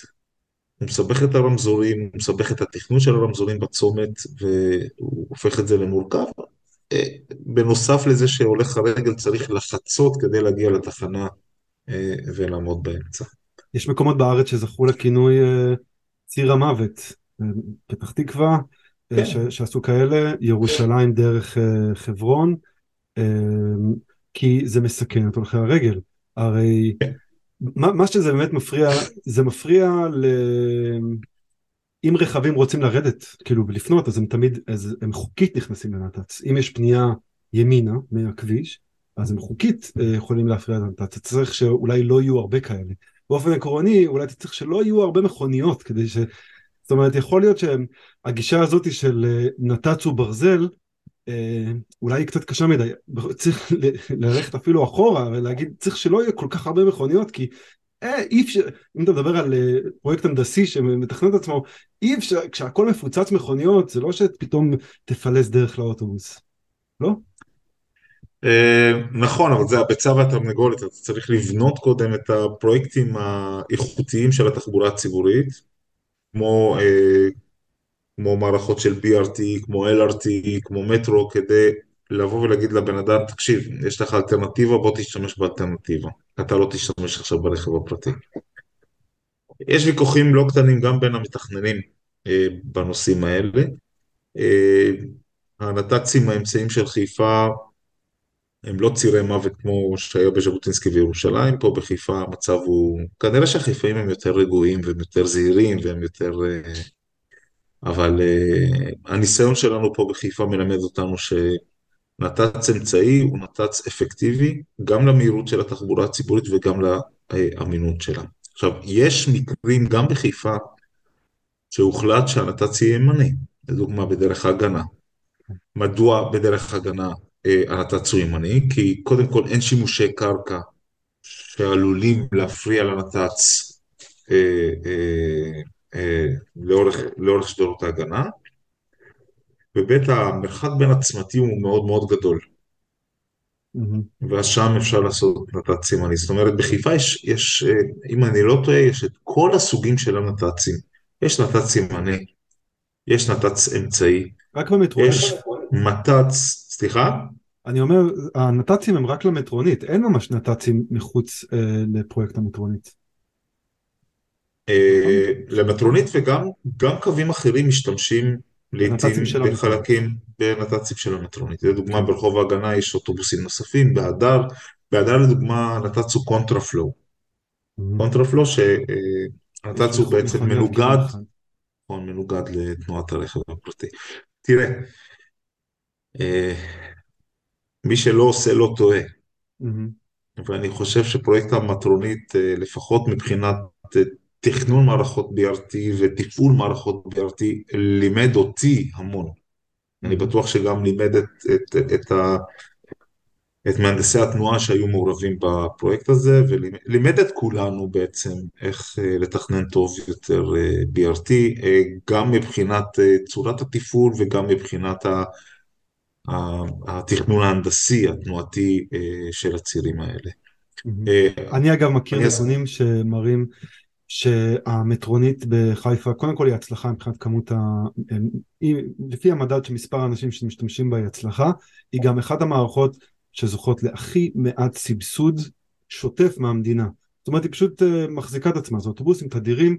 הוא מסבך את הרמזורים, הוא מסבך את התכנון של הרמזורים בצומת, והוא הופך את זה למורכב. אה, בנוסף לזה שהולך הרגל צריך לחצות כדי להגיע לתחנה אה, ולעמוד באמצע. יש מקומות בארץ שזכו לכינוי אה, ציר המוות. פתח תקווה, אה, ש- כן, שעשו כאלה, ירושלים דרך חברון, כי זה מסכן את הולכי הרגל. הרי כן. מה, מה שזה באמת מפריע, זה מפריע ל... אם רכבים רוצים לרדת, כאילו, ולפנות, אז הם תמיד, אז הם חוקית נכנסים לנת"צ. אם יש פנייה ימינה מהכביש, אז הם חוקית אה, יכולים להפריע לנת"צ. אתה צריך שאולי לא יהיו הרבה כאלה. באופן עקרוני, אולי אתה צריך שלא יהיו הרבה מכוניות, כדי ש... זאת אומרת, יכול להיות שהגישה הזאת של אה, נת"צ הוא ברזל, אה, אולי היא קצת קשה מדי. צריך ללכת אפילו אחורה ולהגיד, צריך שלא יהיה כל כך הרבה מכוניות, כי אה, אי אפשר, אם אתה מדבר על אה, פרויקט הנדסי שמתכנן את עצמו, אי אפשר, כשהכל מפוצץ מכוניות, זה לא שפתאום תפלס דרך לאוטובוס, לא? אה, נכון, אבל זה הביצה והתרנגולת, אתה צריך לבנות קודם את הפרויקטים האיכותיים של התחבורה הציבורית, כמו, אה, כמו מערכות של BRT, כמו LRT, כמו מטרו, כדי לבוא ולהגיד לבן אדם, תקשיב, יש לך אלטרנטיבה, בוא תשתמש באלטרנטיבה. אתה לא תשתמש עכשיו ברכב הפרטי. יש ויכוחים לא קטנים גם בין המתכננים אה, בנושאים האלה. אה, הנת"צים, האמצעים של חיפה, הם לא צירי מוות כמו שהיה בז'בוטינסקי וירושלים, פה בחיפה המצב הוא, כנראה שהחיפאים הם יותר רגועים והם יותר זהירים והם יותר... אה, אבל אה, הניסיון שלנו פה בחיפה מלמד אותנו שנת"צ אמצעי הוא נת"צ אפקטיבי, גם למהירות של התחבורה הציבורית וגם לאמינות שלה. עכשיו, יש מקרים גם בחיפה שהוחלט שהנת"צ יהיה ימני, לדוגמה בדרך ההגנה. מדוע בדרך הגנה אה, הנת"צ הוא ימני? כי קודם כל אין שימושי קרקע שעלולים להפריע לנת"צ אה, אה, לאורך, לאורך שדרות ההגנה, וב' המרחק בין הצמתים הוא מאוד מאוד גדול, מהמם, ואז שם אפשר לעשות נת"צ ימני. זאת אומרת, בחיפה יש, יש, אה, אם אני לא טועה, יש את כל הסוגים של הנת"צים. יש נת"צ ימני, יש נת"צ אמצעי, רק במטרונית. יש מת"צ, סליחה? אני אומר, הנת"צים הם רק למטרונית, אין ממש נת"צים מחוץ אה, לפרויקט המטרונית? אה, למטרונית וגם גם קווים אחרים משתמשים בנת"צים לעיתים. בחלקים בנת"צים של המטרונית. לדוגמה. ברחוב ההגנה יש אוטובוסים נוספים, בהדר, בהדר לדוגמה הנת"צ הוא קונטרפלו. מהמם. קונטרפלו שהנת"צ יש הוא בעצם מנוגד. נכון, מנוגד לתנועת הרכב הפרטי. תראה, אה, מי שלא עושה לא טועה. מהמם, ואני חושב שפרויקט המטרונית, אה, לפחות מבחינת אה, תכנון מערכות BRT ותפעול מערכות BRT, לימד אותי המון. אני מהמם, בטוח שגם לימד את, את, את, ה, את מהנדסי התנועה שהיו מעורבים בפרויקט הזה, ולימד את כולנו בעצם איך אה, לתכנן טוב יותר אה, BRT, אה, גם מבחינת צורת התפעול וגם מבחינת ה, התכנון ההנדסי, התנועתי של הצירים האלה. אה, אני אגב מכיר. נתונים שמראים שהמטרונית בחיפה, קודם כל היא הצלחה מבחינת כמות ה... היא, לפי המדד של מספר האנשים שמשתמשים בה היא הצלחה, היא גם אחת המערכות שזוכות להכי מעט סבסוד שוטף מהמדינה. זאת אומרת היא פשוט אה, מחזיקה את עצמה, זה אוטובוסים תדירים,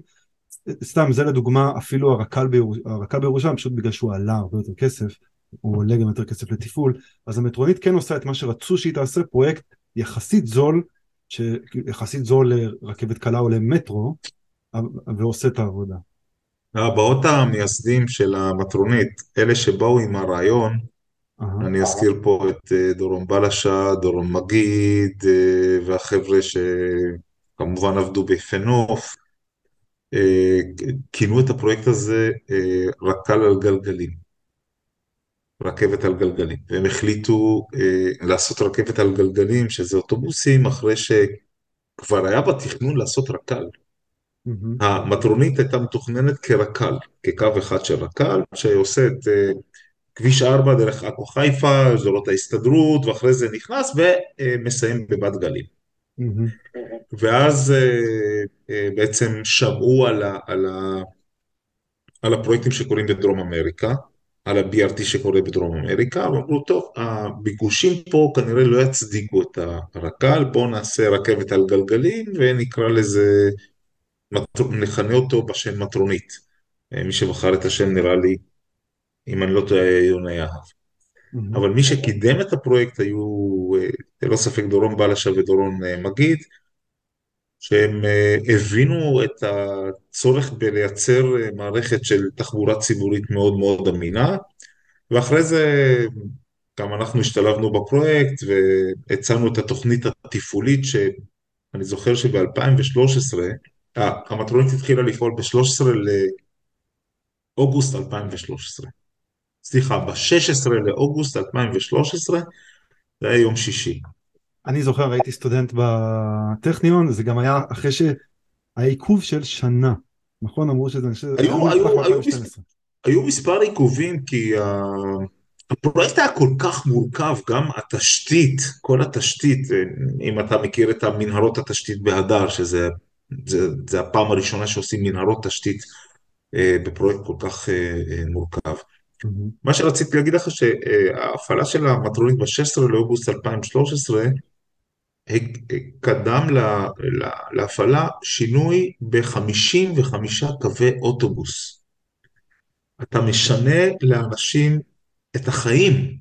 סתם זה לדוגמה אפילו הרק"ל בירוש... הרק"ל בירושלים פשוט בגלל שהוא עלה הרבה יותר כסף, הוא עולה גם יותר כסף לתפעול, אז המטרונית כן עושה את מה שרצו שהיא תעשה, פרויקט יחסית זול, שיחסית זול לרכבת קלה או למטרו, ועושה את העבודה. האבהות המייסדים של המטרונית, אלה שבאו עם הרעיון, אני אזכיר פה את אה, דורון בלשה, דורון מגיד, אה, והחבר'ה שכמובן עבדו ביפה נוף, אה, כינו את הפרויקט הזה רק"ל על גלגלים, רכבת על גלגלים. והם החליטו אה, לעשות רכבת על גלגלים, שזה אוטובוסים, אחרי שכבר היה בתכנון לעשות רק"ל. מהמם, המטרונית הייתה מתוכננת כרק"ל, כקו אחד של רק"ל, שעושה את אה, כביש 4 דרך עכו חיפה, שדרות ההסתדרות, ואחרי זה נכנס ומסיים בבת גלים. מהמם, ואז אה, אה, בעצם שמעו על ה, על ה, על הפרויקטים שקורים בדרום אמריקה, על ה-BRT שקורה בדרום אמריקה, ואמרו, טוב, הביקושים פה כנראה לא יצדיקו את הרק"ל, בואו נעשה רכבת על גלגלים ונקרא לזה, נכנה אותו בשם מטרונית. אה, מי שבחר את השם נראה לי, אם אני לא טועה, יונה יהב. אבל מי שקידם את הפרויקט היו, אה, ללא ספק, דורון בלשה ודורון אה, מגיד, שהם אה, הבינו את הצורך בלייצר אה, מערכת של תחבורה ציבורית מאוד מאוד אמינה, ואחרי זה גם אנחנו השתלבנו בפרויקט והצענו את התוכנית התפעולית שאני זוכר שב-2013, המטרונית התחילה לפעול ב-13 לאוגוסט 2013. סליחה, ב-16 לאוגוסט 2013, זה היה יום שישי. אני זוכר הייתי סטודנט בטכניון זה גם היה אחרי שהיה עיכוב של שנה נכון אמרו שזה היו, היו, היו, מס- ב-2012. היו מספר עיכובים כי ה... הפרויקט היה כל כך מורכב, גם התשתית, כל התשתית, אה, אם אתה מכיר את המנהרות התשתית בהדר, שזה זה, זה הפעם הראשונה שעושים מנהרות תשתית אה, בפרויקט כל כך אה, מורכב. מה שרציתי להגיד לך שההפעלה של המטרונית ב-16 לאוגוסט 2013 הג- קדם לה- לה- להפעלה שינוי ב-55 קווי אוטובוס. אתה משנה לאנשים את החיים,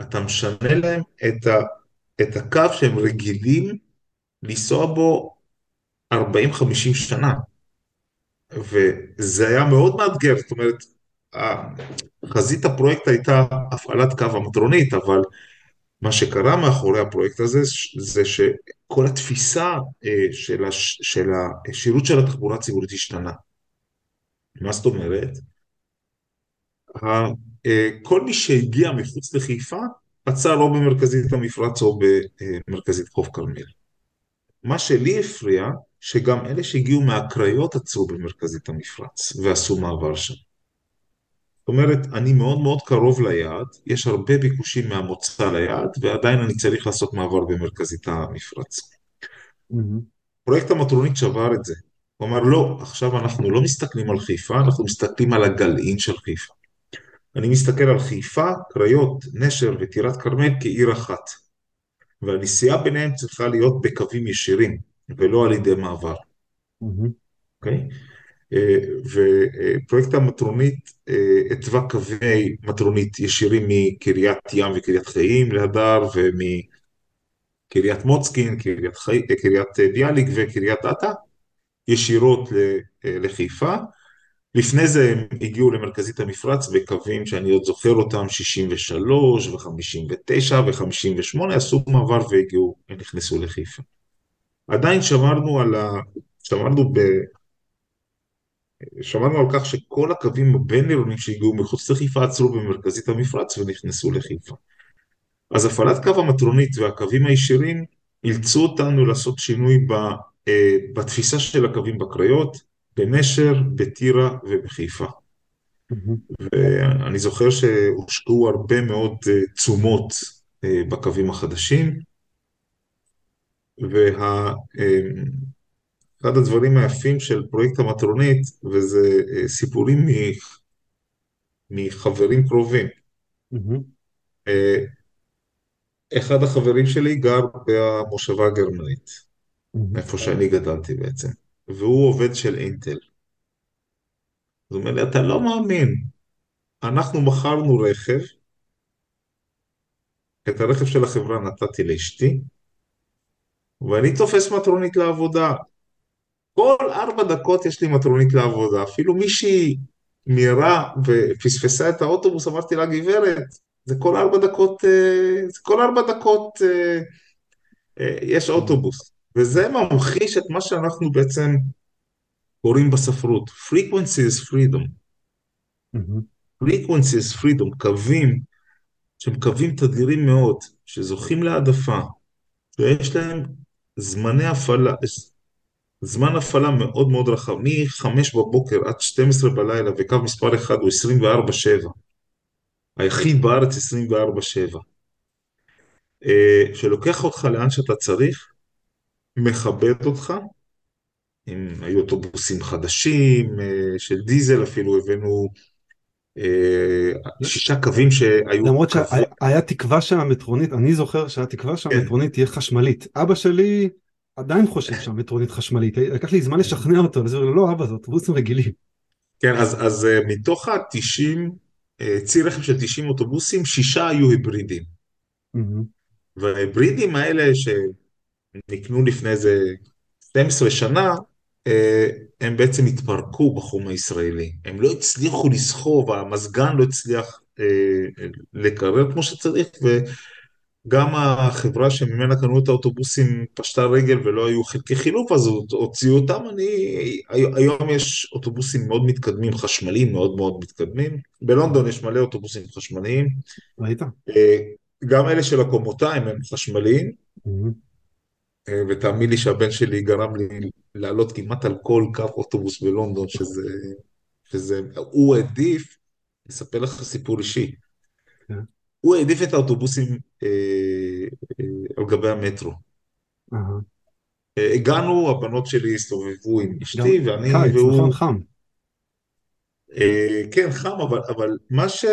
אתה משנה להם את ה, את הקו שהם רגילים לנסוע בו 40-50 שנה. וזה היה מאוד מאתגר, זאת אומרת, חזית הפרויקט הייתה הפעלת קו המטרונית, אבל מה שקרה מאחורי הפרויקט הזה זה שכל התפיסה אה, של, הש, של השירות של התחבורה הציבורית השתנה. מה זאת אומרת? אה, כל מי שהגיע מחוץ לחיפה עצר או במרכזית המפרץ או במרכזית חוף כרמל. מה שלי הפריע, שגם אלה שהגיעו מהקריות עצרו במרכזית המפרץ ועשו מעבר שם. זאת אומרת, אני מאוד מאוד קרוב ליעד, יש הרבה ביקושים מהמוצא ליעד, ועדיין אני צריך לעשות מעבר במרכזית המפרץ. מהמם, פרויקט המטרונית שבר את זה. הוא אמר, לא, עכשיו אנחנו לא מסתכלים על חיפה, אנחנו מסתכלים על הגלעין של חיפה. אני מסתכל על חיפה, קריות, נשר וטירת כרמל כעיר אחת. והנסיעה ביניהם צריכה להיות בקווים ישירים, ולא על ידי מעבר, אוקיי? אה, ופרויקט המטרונית אה, התווה קווי מטרונית ישירים מקריית ים וקריית חיים להדר, ומקריית מוצקין, קריית, חי... אה, קריית אה, ביאליק וקריית אתא, ישירות אה, לחיפה. לפני זה הם הגיעו למרכזית המפרץ בקווים שאני עוד זוכר אותם, 63 ו-59 ו-58, עשו מעבר והגיעו, נכנסו לחיפה. עדיין שמרנו על ה... שמרנו ב... שמרנו על כך שכל הקווים הבין-עירוניים שהגיעו מחוץ לחיפה עצרו במרכזית המפרץ ונכנסו לחיפה. אז הפעלת קו המטרונית והקווים הישירים אילצו אותנו לעשות שינוי ב, אה, בתפיסה של הקווים בקריות, בנשר, בטירה ובחיפה. ואני זוכר שהושקעו הרבה מאוד אה, תשומות אה, בקווים החדשים, ואחד הדברים היפים של פרויקט המטרונית, וזה אה, סיפורים מ- מחברים קרובים. אה, אחד החברים שלי גר במושבה הגרמנית. איפה שאני גדלתי בעצם, והוא עובד של אינטל. אז הוא אומר לי, אתה לא מאמין, אנחנו מכרנו רכב, את הרכב של החברה נתתי לאשתי, ואני תופס מטרונית לעבודה. כל ארבע דקות יש לי מטרונית לעבודה. אפילו מישהי מיהרה ופספסה את האוטובוס, אמרתי לה, גברת, זה כל ארבע דקות, אה, זה כל ארבע דקות אה, אה, יש אוטובוס. וזה ממחיש את מה שאנחנו בעצם קוראים בספרות, frequency is freedom. frequency is freedom, קווים שהם קווים תדירים מאוד, שזוכים להעדפה, ויש להם זמני הפעלה, זמן הפעלה מאוד מאוד רחב, מ-5 בבוקר עד 12 בלילה, וקו מספר 1 הוא 24/7, היחיד בארץ 24/7, אה, שלוקח אותך לאן שאתה צריך, מכבד אותך, אם היו אוטובוסים חדשים, אה, של דיזל אפילו, הבאנו אה, שישה קווים שהיו למרות שהיה תקווה שהמטרונית, אני זוכר שהיה תקווה כן, שהמטרונית תהיה חשמלית. אבא שלי עדיין חושב שהמטרונית חשמלית, לקח לי זמן לשכנע אותו, אז הוא אומר, לא אבא, זה אוטובוסים רגילים. כן, אז, אז אה, מתוך ה-90, צי רכב של 90 אוטובוסים, שישה היו היברידים. מהמם. וההיברידים האלה שנקנו לפני איזה 12 שנה, אה, הם בעצם התפרקו בחום הישראלי. הם לא הצליחו לסחוב, המזגן לא הצליח אה, לקרר כמו שצריך, וגם החברה שממנה קנו את האוטובוסים פשטה רגל ולא היו חלקי חילוף, אז הוציאו אותם. אני, היום יש אוטובוסים מאוד מתקדמים, חשמליים מאוד מאוד מתקדמים. בלונדון יש מלא אוטובוסים חשמליים. ראית? אה, גם אלה של הקומותיים הם חשמליים. אה, ותאמין לי שהבן שלי גרם לי לעלות כמעט על כל קו אוטובוס בלונדון, שזה, שזה, הוא העדיף, אספר לך סיפור אישי, כן. הוא העדיף את האוטובוסים אה, אה, על גבי המטרו. אה, הגענו, הבנות שלי הסתובבו עם אשתי, ואני קיץ, נכון, והוא, חם. אה, כן, חם, אבל, אבל מה ש...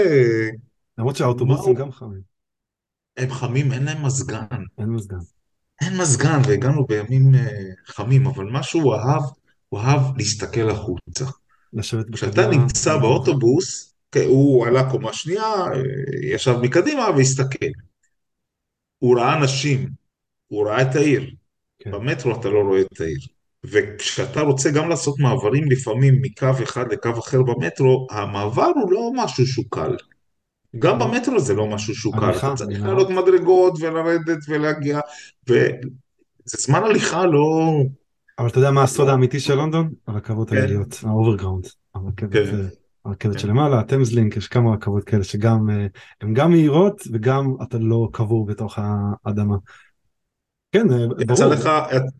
למרות שהאוטובוסים גם חמים, הם חמים, אין להם מזגן. אין מזגן. אין מזגן, והגענו בימים חמים, אבל מה שהוא אהב, הוא אהב להסתכל החוצה. כשאתה נמצא. באוטובוס, הוא עלה קומה שנייה, אה, ישב מקדימה והסתכל. הוא ראה אנשים, הוא ראה את העיר. כן. במטרו אתה לא רואה את העיר. וכשאתה רוצה גם לעשות מעברים לפעמים מקו אחד לקו אחר במטרו, המעבר הוא לא משהו שהוא קל. גם לא. במטרו זה לא משהו שהוא קל. אתה צריך לעלות. מדרגות ולרדת ולהגיע, וזה זמן הליכה לא... אבל אתה יודע מה הסוד לא... האמיתי של לונדון? הרכבות העיליות, ה-Overground. הרכבת, אה, הרכבת כן. שלמעלה, ה-Thameslink, יש כמה רכבות כאלה שגם, אה, הן גם מהירות וגם אתה לא קבור בתוך האדמה. כן, אה, יצא ברור, לך,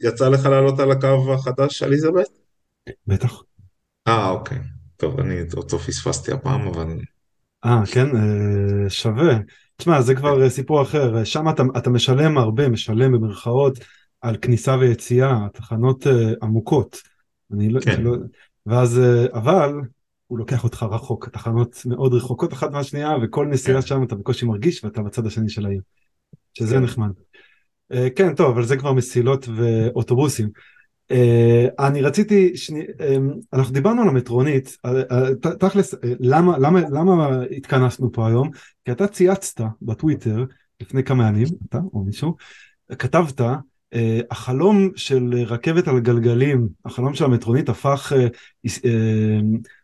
יצא לך לעלות על הקו החדש, Elizabeth? בטח. אה, אוקיי. טוב, אני אותו פספסתי הפעם, אבל... אה, כן, אה, שווה. תשמע, זה כבר סיפור אחר. שם אתה, אתה משלם הרבה, משלם במרכאות על כניסה ויציאה, תחנות עמוקות. אני לא, כן, לא, ואז, אבל הוא לוקח אותך רחוק, תחנות מאוד רחוקות אחת מהשנייה, וכל נסיעה כן, שם אתה בקושי מרגיש ואתה בצד השני של העיר, שזה כן. נחמד. אה, כן, טוב, אבל זה כבר מסילות ואוטובוסים. אה, אני רציתי, שני, אה, אנחנו דיברנו על המטרונית, אה, אה, ת- תכלס, אה, למה, למה, למה התכנסנו פה היום? כי אתה צייצת בטוויטר לפני כמה ימים, אתה או מישהו, כתבת, אה, החלום של רכבת על גלגלים, החלום של המטרונית הפך, הס- אה,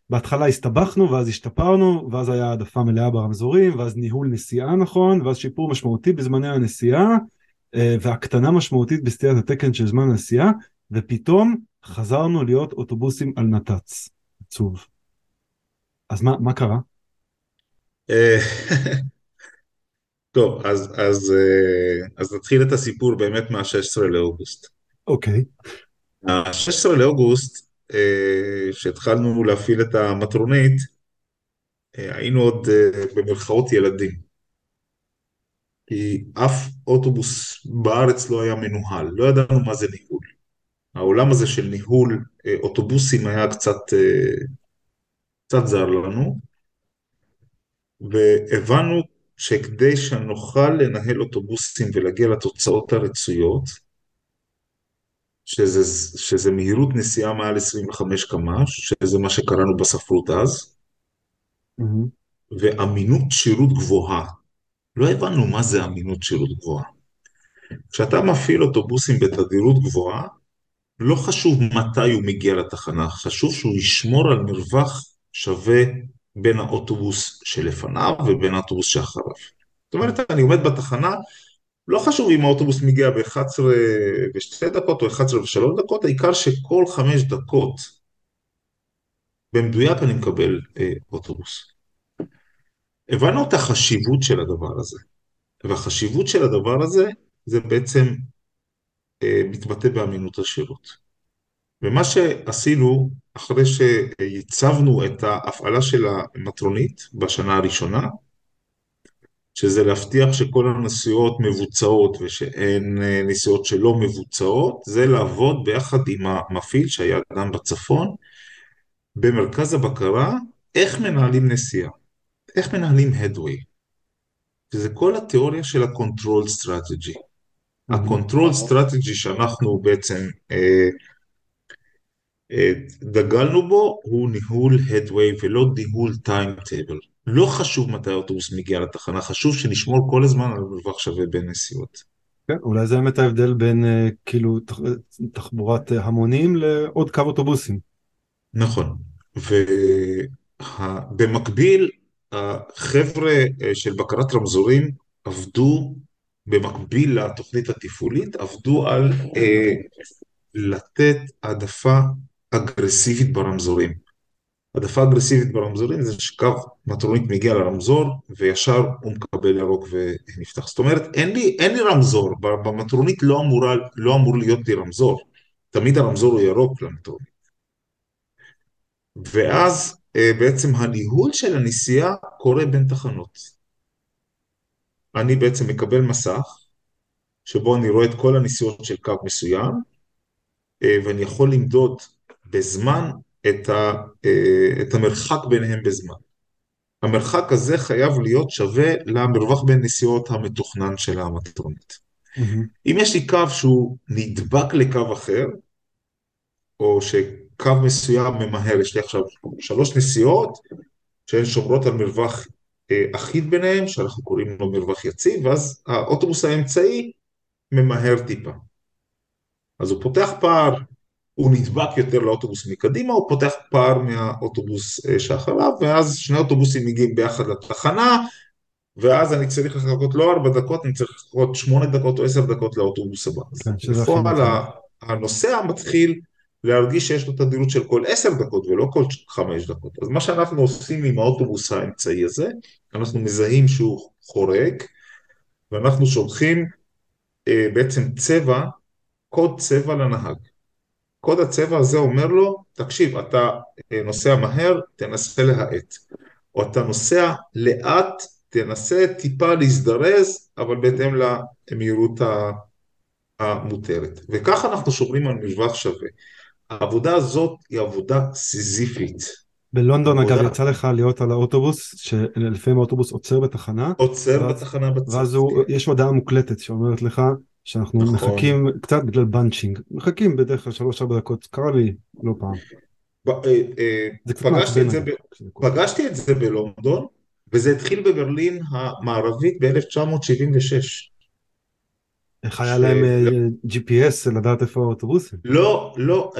בהתחלה הסתבכנו ואז השתפרנו ואז היה העדפה מלאה ברמזורים ואז ניהול נסיעה נכון ואז שיפור משמעותי בזמני הנסיעה אה, והקטנה משמעותית בסטיית התקן של זמן הנסיעה ופתאום חזרנו להיות אוטובוסים על נת"צ. עצוב. אז מה, מה קרה? אה, [LAUGHS] טוב, אז, אז, אה, אז נתחיל את הסיפור באמת מה-16 לאוגוסט. אוקיי. ה-16 לאוגוסט, אה, שהתחלנו להפעיל את המטרונית, אה, היינו עוד אה, במרכאות ילדים. כי אף אוטובוס בארץ לא היה מנוהל, לא ידענו מה זה ניהול. העולם הזה של ניהול אה, אוטובוסים היה קצת, אה, קצת זר לנו, והבנו שכדי שנוכל לנהל אוטובוסים ולהגיע לתוצאות הרצויות, שזה, שזה מהירות נסיעה מעל 25 קמ"ש, שזה מה שקראנו בספרות אז, מהמם. ואמינות שירות גבוהה. לא הבנו מה זה אמינות שירות גבוהה. כשאתה מפעיל אוטובוסים בתדירות גבוהה, לא חשוב מתי הוא מגיע לתחנה, חשוב שהוא ישמור על מרווח שווה בין האוטובוס שלפניו ובין האוטובוס שאחריו. זאת אומרת, אני עומד בתחנה, לא חשוב אם האוטובוס מגיע ב-11 ו-2 דקות או 11 ו-3 דקות, העיקר שכל 5 דקות במדויק אני מקבל אה, אוטובוס. הבנו את החשיבות של הדבר הזה, והחשיבות של הדבר הזה זה בעצם אה, מתבטא באמינות השירות. ומה שעשינו, אחרי שייצבנו את ההפעלה של המטרונית בשנה הראשונה, שזה להבטיח שכל הנסיעות מבוצעות ושאין אה, נסיעות שלא מבוצעות, זה לעבוד ביחד עם המפעיל שהיה גם בצפון, במרכז הבקרה, איך מנהלים נסיעה, איך מנהלים headway. שזה כל התיאוריה של ה-control strategy. ה-control strategy שאנחנו בעצם אה, אה, דגלנו בו הוא ניהול headway ולא ניהול timetable. לא חשוב מתי האוטובוס מגיע לתחנה, חשוב שנשמור כל הזמן על מרווח שווה בין נסיעות. כן, אולי זה באמת ההבדל בין אה, כאילו תח- תחבורת אה, המונים לעוד קו אוטובוסים. נכון. ובמקביל, החבר'ה אה, של בקרת רמזורים עבדו, במקביל לתוכנית התפעולית, עבדו על אה, לתת העדפה אגרסיבית ברמזורים. העדפה אגרסיבית ברמזורים זה שקו מטרונית מגיע לרמזור וישר הוא מקבל ירוק ונפתח. זאת אומרת, אין לי, אין לי רמזור, במטרונית לא, אמורה, לא אמור להיות לי רמזור. תמיד הרמזור הוא ירוק למטרונית. ואז אה, בעצם הניהול של הנסיעה קורה בין תחנות. אני בעצם מקבל מסך שבו אני רואה את כל הנסיעות של קו מסוים, אה, ואני יכול למדוד בזמן את, ה, אה, את המרחק ביניהם בזמן. המרחק הזה חייב להיות שווה למרווח בין נסיעות המתוכנן של המטרונית. מהמם. אם יש לי קו שהוא נדבק לקו אחר, או שקו מסוים ממהר, יש לי עכשיו שלוש נסיעות שהן שומרות על מרווח אה, אחיד ביניהם, שאנחנו קוראים לו מרווח יציב, ואז האוטובוס האמצעי ממהר טיפה. אז הוא פותח פער, הוא נדבק יותר לאוטובוס מקדימה, הוא פותח פער מהאוטובוס אה, שאחריו, ואז שני אוטובוסים מגיעים ביחד לתחנה, ואז אני צריך לחכות לא ארבע דקות, אני צריך לחכות שמונה דקות או עשר דקות לאוטובוס הבא. כן, בפועל. ה- הנוסע מתחיל להרגיש שיש לו תדירות של כל עשר דקות ולא כל חמש דקות. אז מה שאנחנו עושים עם האוטובוס האמצעי הזה, אנחנו מזהים שהוא חורג, ואנחנו שולחים אה, בעצם צבע, קוד צבע לנהג. קוד הצבע הזה אומר לו, תקשיב, אתה אה, נוסע מהר, תנסה להאט. או אתה נוסע לאט, תנסה טיפה להזדרז, אבל בהתאם למהירות המותרת. וככה אנחנו שומרים על מרווח שווה. העבודה הזאת היא עבודה סיזיפית. בלונדון אגב עבודה- יצא לך להיות על האוטובוס, שלפעמים האוטובוס עוצר בתחנה, עוצר ואז- בתחנה בצד. ואז הוא, יש הודעה מוקלטת שאומרת לך שאנחנו נכון. מחכים קצת בגלל בנצ'ינג, מחכים בדרך כלל שלוש ארבע דקות, קרה לי לא פעם. ב- אה, אה, זה פגשתי את זה אגב, ב- כשזה קורה. פגשתי את זה בלונדון, וזה התחיל בברלין המערבית ב-1976. איך היה להם אה, GPS לדעת איפה האוטובוסים? לא, לא,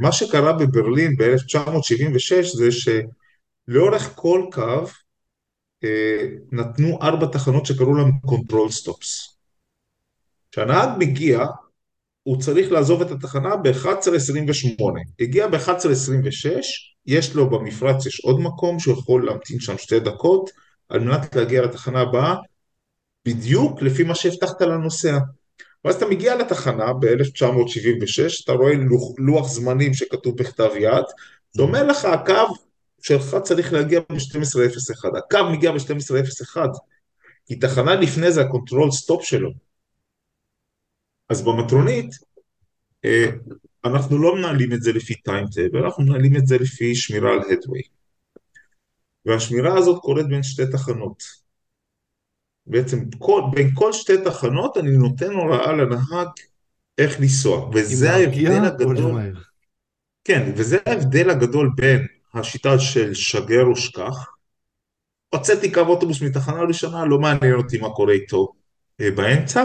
מה שקרה בברלין ב-1976 זה שלאורך כל קו נתנו ארבע תחנות שקראו להם control stops. כשהנהג מגיע, הוא צריך לעזוב את התחנה ב-11.28. הגיע ב-11.26, יש לו במפרץ, יש עוד מקום שהוא יכול להמתין שם שתי דקות, על מנת להגיע לתחנה הבאה, בדיוק לפי מה שהבטחת לנוסע. ואז אתה מגיע לתחנה ב-1976, אתה רואה לוח, לוח זמנים שכתוב בכתב יד, שאומר לך הקו שלך צריך להגיע ב-12.01. הקו מגיע ב-12.01, כי תחנה לפני זה ה-control stop שלו. אז במטרונית, אה, אנחנו לא מנהלים את זה לפי timetable, אנחנו מנהלים את זה לפי שמירה על headway. והשמירה הזאת קורית בין שתי תחנות. בעצם כל, בין כל שתי תחנות אני נותן הוראה לנהג איך לנסוע, וזה ההבדל הגדול, למהר. כן, וזה ההבדל הגדול בין השיטה של שגר ושכח, הוצאתי קו אוטובוס מתחנה ראשונה, לא מעניין אותי מה קורה איתו אה, באמצע,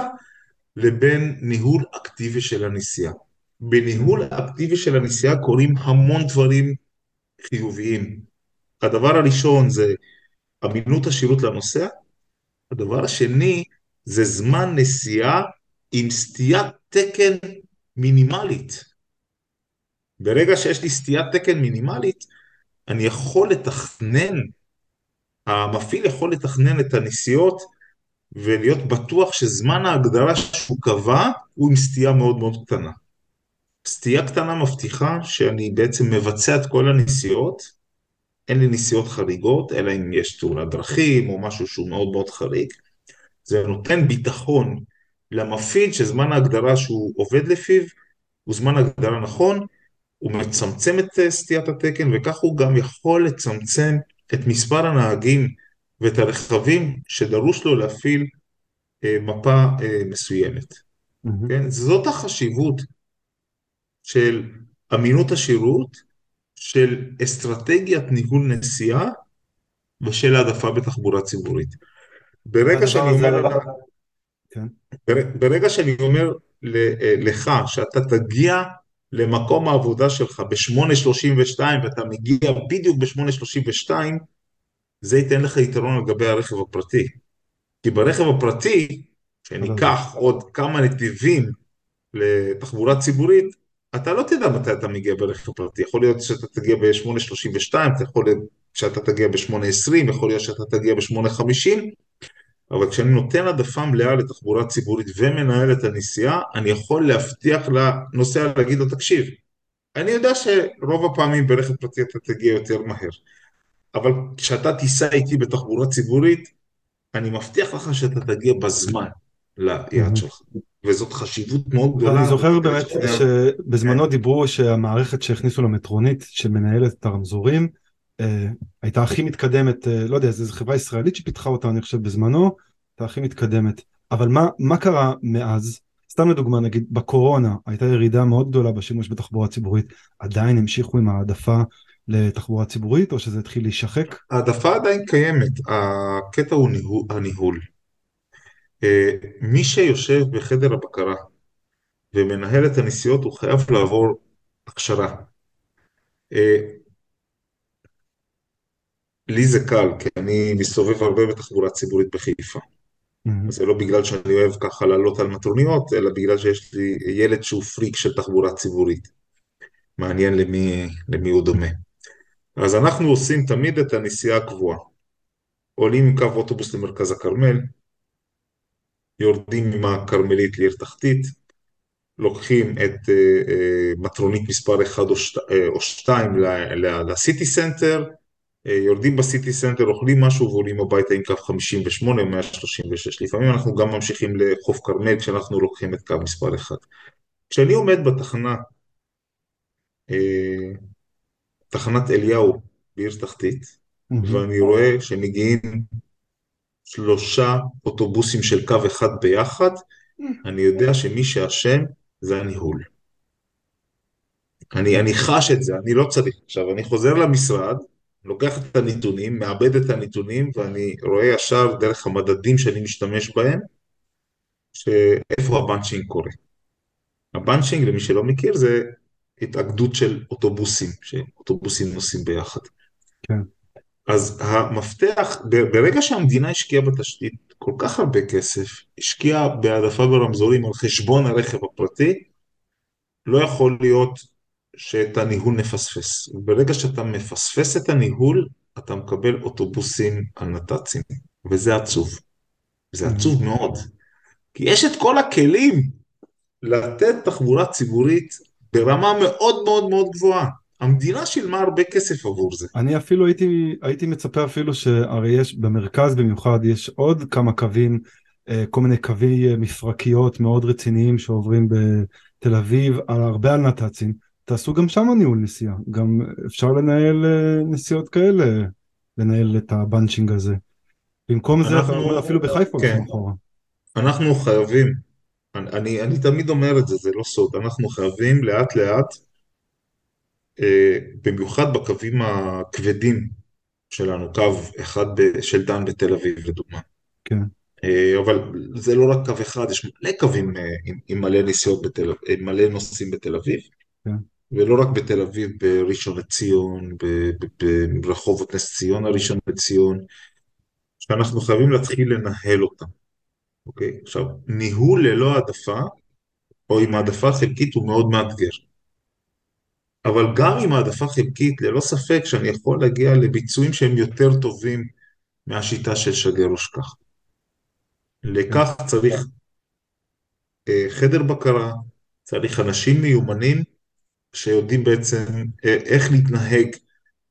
לבין ניהול אקטיבי של הנסיעה. בניהול האקטיבי של הנסיעה קורים המון דברים חיוביים. הדבר הראשון זה אמינות השירות לנוסע, הדבר השני זה זמן נסיעה עם סטיית תקן מינימלית. ברגע שיש לי סטיית תקן מינימלית, אני יכול לתכנן, המפעיל יכול לתכנן את הנסיעות ולהיות בטוח שזמן ההגדרה שהוא קבע הוא עם סטייה מאוד מאוד קטנה. סטייה קטנה מבטיחה שאני בעצם מבצע את כל הנסיעות, אין לי נסיעות חריגות, אלא אם יש תאונת דרכים או משהו שהוא מאוד מאוד חריג. זה נותן ביטחון למפעיל שזמן ההגדרה שהוא עובד לפיו הוא זמן הגדרה נכון, הוא מצמצם את אה, סטיית התקן וכך הוא גם יכול לצמצם את מספר הנהגים ואת הרכבים שדרוש לו להפעיל אה, מפה אה, מסוימת. מהמם. כן? זאת החשיבות של אמינות השירות, של אסטרטגיית ניהול נסיעה ושל העדפה בתחבורה ציבורית. ברגע שאני אומר, הלך, כן, בר- ברגע שאני אומר אה, לך שאתה תגיע למקום העבודה שלך ב-8.32 ואתה מגיע בדיוק ב-8.32, זה ייתן לך יתרון על גבי הרכב הפרטי. כי ברכב הפרטי, שניקח עוד כמה נתיבים לתחבורה ציבורית, אתה לא תדע מתי אתה מגיע ברכב פרטי. יכול להיות שאתה תגיע ב-8.32, יכול להיות שאתה תגיע ב-8.20, יכול להיות שאתה תגיע ב-8.50, אבל כשאני נותן העדפה מלאה לתחבורה ציבורית ומנהל את הנסיעה, אני יכול להבטיח לנוסע להגיד לו, תקשיב, אני יודע שרוב הפעמים ברכב פרטי אתה תגיע יותר מהר, אבל כשאתה תיסע איתי בתחבורה ציבורית, אני מבטיח לך שאתה תגיע בזמן ליעד. שלך. וזאת חשיבות מאוד גדולה. זוכר וכדי באמת שבזמנו דיברו שהמערכת שהכניסו למטרונית שמנהלת את הרמזורים אה, הייתה הכי מתקדמת, אה, לא יודע, זו חברה ישראלית שפיתחה אותה אני חושב בזמנו, הייתה הכי מתקדמת. אבל מה, מה קרה מאז? סתם לדוגמה נגיד בקורונה הייתה ירידה מאוד גדולה בשימוש בתחבורה ציבורית, עדיין המשיכו עם העדפה לתחבורה ציבורית או שזה התחיל להישחק? העדפה עדיין קיימת, הקטע הוא ניהול, הניהול. אה, מי שיושב בחדר הבקרה ומנהל את הנסיעות הוא חייב לעבור הכשרה. אה, לי זה קל, כי אני מסתובב הרבה בתחבורה ציבורית בחיפה. מהמם. זה לא בגלל שאני אוהב ככה לעלות על מטרוניות, אלא בגלל שיש לי ילד שהוא פריק של תחבורה ציבורית. מעניין למי, למי הוא דומה. אז אנחנו עושים תמיד את הנסיעה הקבועה. עולים עם קו אוטובוס למרכז הכרמל, יורדים עם הכרמלית לעיר תחתית, לוקחים את אה, אה, מטרונית מספר 1 או 2 ל-City Center, אה, יורדים ב-City Center, אוכלים משהו ועולים הביתה עם קו 58 או 136. לפעמים אנחנו גם ממשיכים לחוף כרמל כשאנחנו לוקחים את קו מספר 1. כשאני עומד בתחנה, אה, תחנת אליהו בעיר תחתית, מהמם. ואני רואה שמגיעים שלושה אוטובוסים של קו אחד ביחד, אני יודע שמי שאשם זה הניהול. אני, אני חש את זה, אני לא צריך. עכשיו, אני חוזר למשרד, לוקח את הנתונים, מעבד את הנתונים, ואני רואה ישר דרך המדדים שאני משתמש בהם, שאיפה הבנצ'ינג קורה. הבנצ'ינג, למי שלא מכיר, זה התאגדות של אוטובוסים, שאוטובוסים נוסעים ביחד. כן. אז המפתח, ברגע שהמדינה השקיעה בתשתית כל כך הרבה כסף, השקיעה בהעדפה ברמזורים על חשבון הרכב הפרטי, לא יכול להיות שאת הניהול נפספס. ברגע שאתה מפספס את הניהול, אתה מקבל אוטובוסים על נת"צים, וזה עצוב. זה מהמם. עצוב מאוד. כי יש את כל הכלים לתת תחבורה ציבורית ברמה מאוד מאוד מאוד גבוהה. המדינה שילמה הרבה כסף עבור זה. אני אפילו הייתי, הייתי מצפה אפילו שהרי יש במרכז במיוחד יש עוד כמה קווים, אה, כל מיני קווי אה, מפרקיות מאוד רציניים שעוברים בתל אביב, על הרבה על נת"צים, תעשו גם שם ניהול נסיעה, גם אפשר לנהל אה, נסיעות כאלה, לנהל את הבנצ'ינג הזה. במקום זה אתה אנחנו- אפילו בחיפה כן. אחורה. אנחנו חייבים, אני, אני, אני תמיד אומר את זה, זה לא סוד, אנחנו חייבים לאט לאט, אה, במיוחד בקווים הכבדים שלנו, קו אחד ב- של דן בתל אביב לדוגמה. כן. אה, אבל זה לא רק קו אחד, יש מלא קווים אה, עם, עם מלא נסיעות בתל אביב, עם מלא נוסעים בתל אביב. כן. ולא רק בתל אביב, בראשון לציון, ברחובות נס ציונה, ראשון לציון, שאנחנו חייבים להתחיל לנהל אותם, אוקיי? עכשיו, ניהול ללא העדפה, או עם העדפה חלקית, הוא מאוד מאתגר. אבל גם עם העדפה חלקית, ללא ספק שאני יכול להגיע לביצועים שהם יותר טובים מהשיטה של שגר ושכח. כן. לכך צריך אה, חדר בקרה, צריך אנשים מיומנים שיודעים בעצם אה, איך להתנהג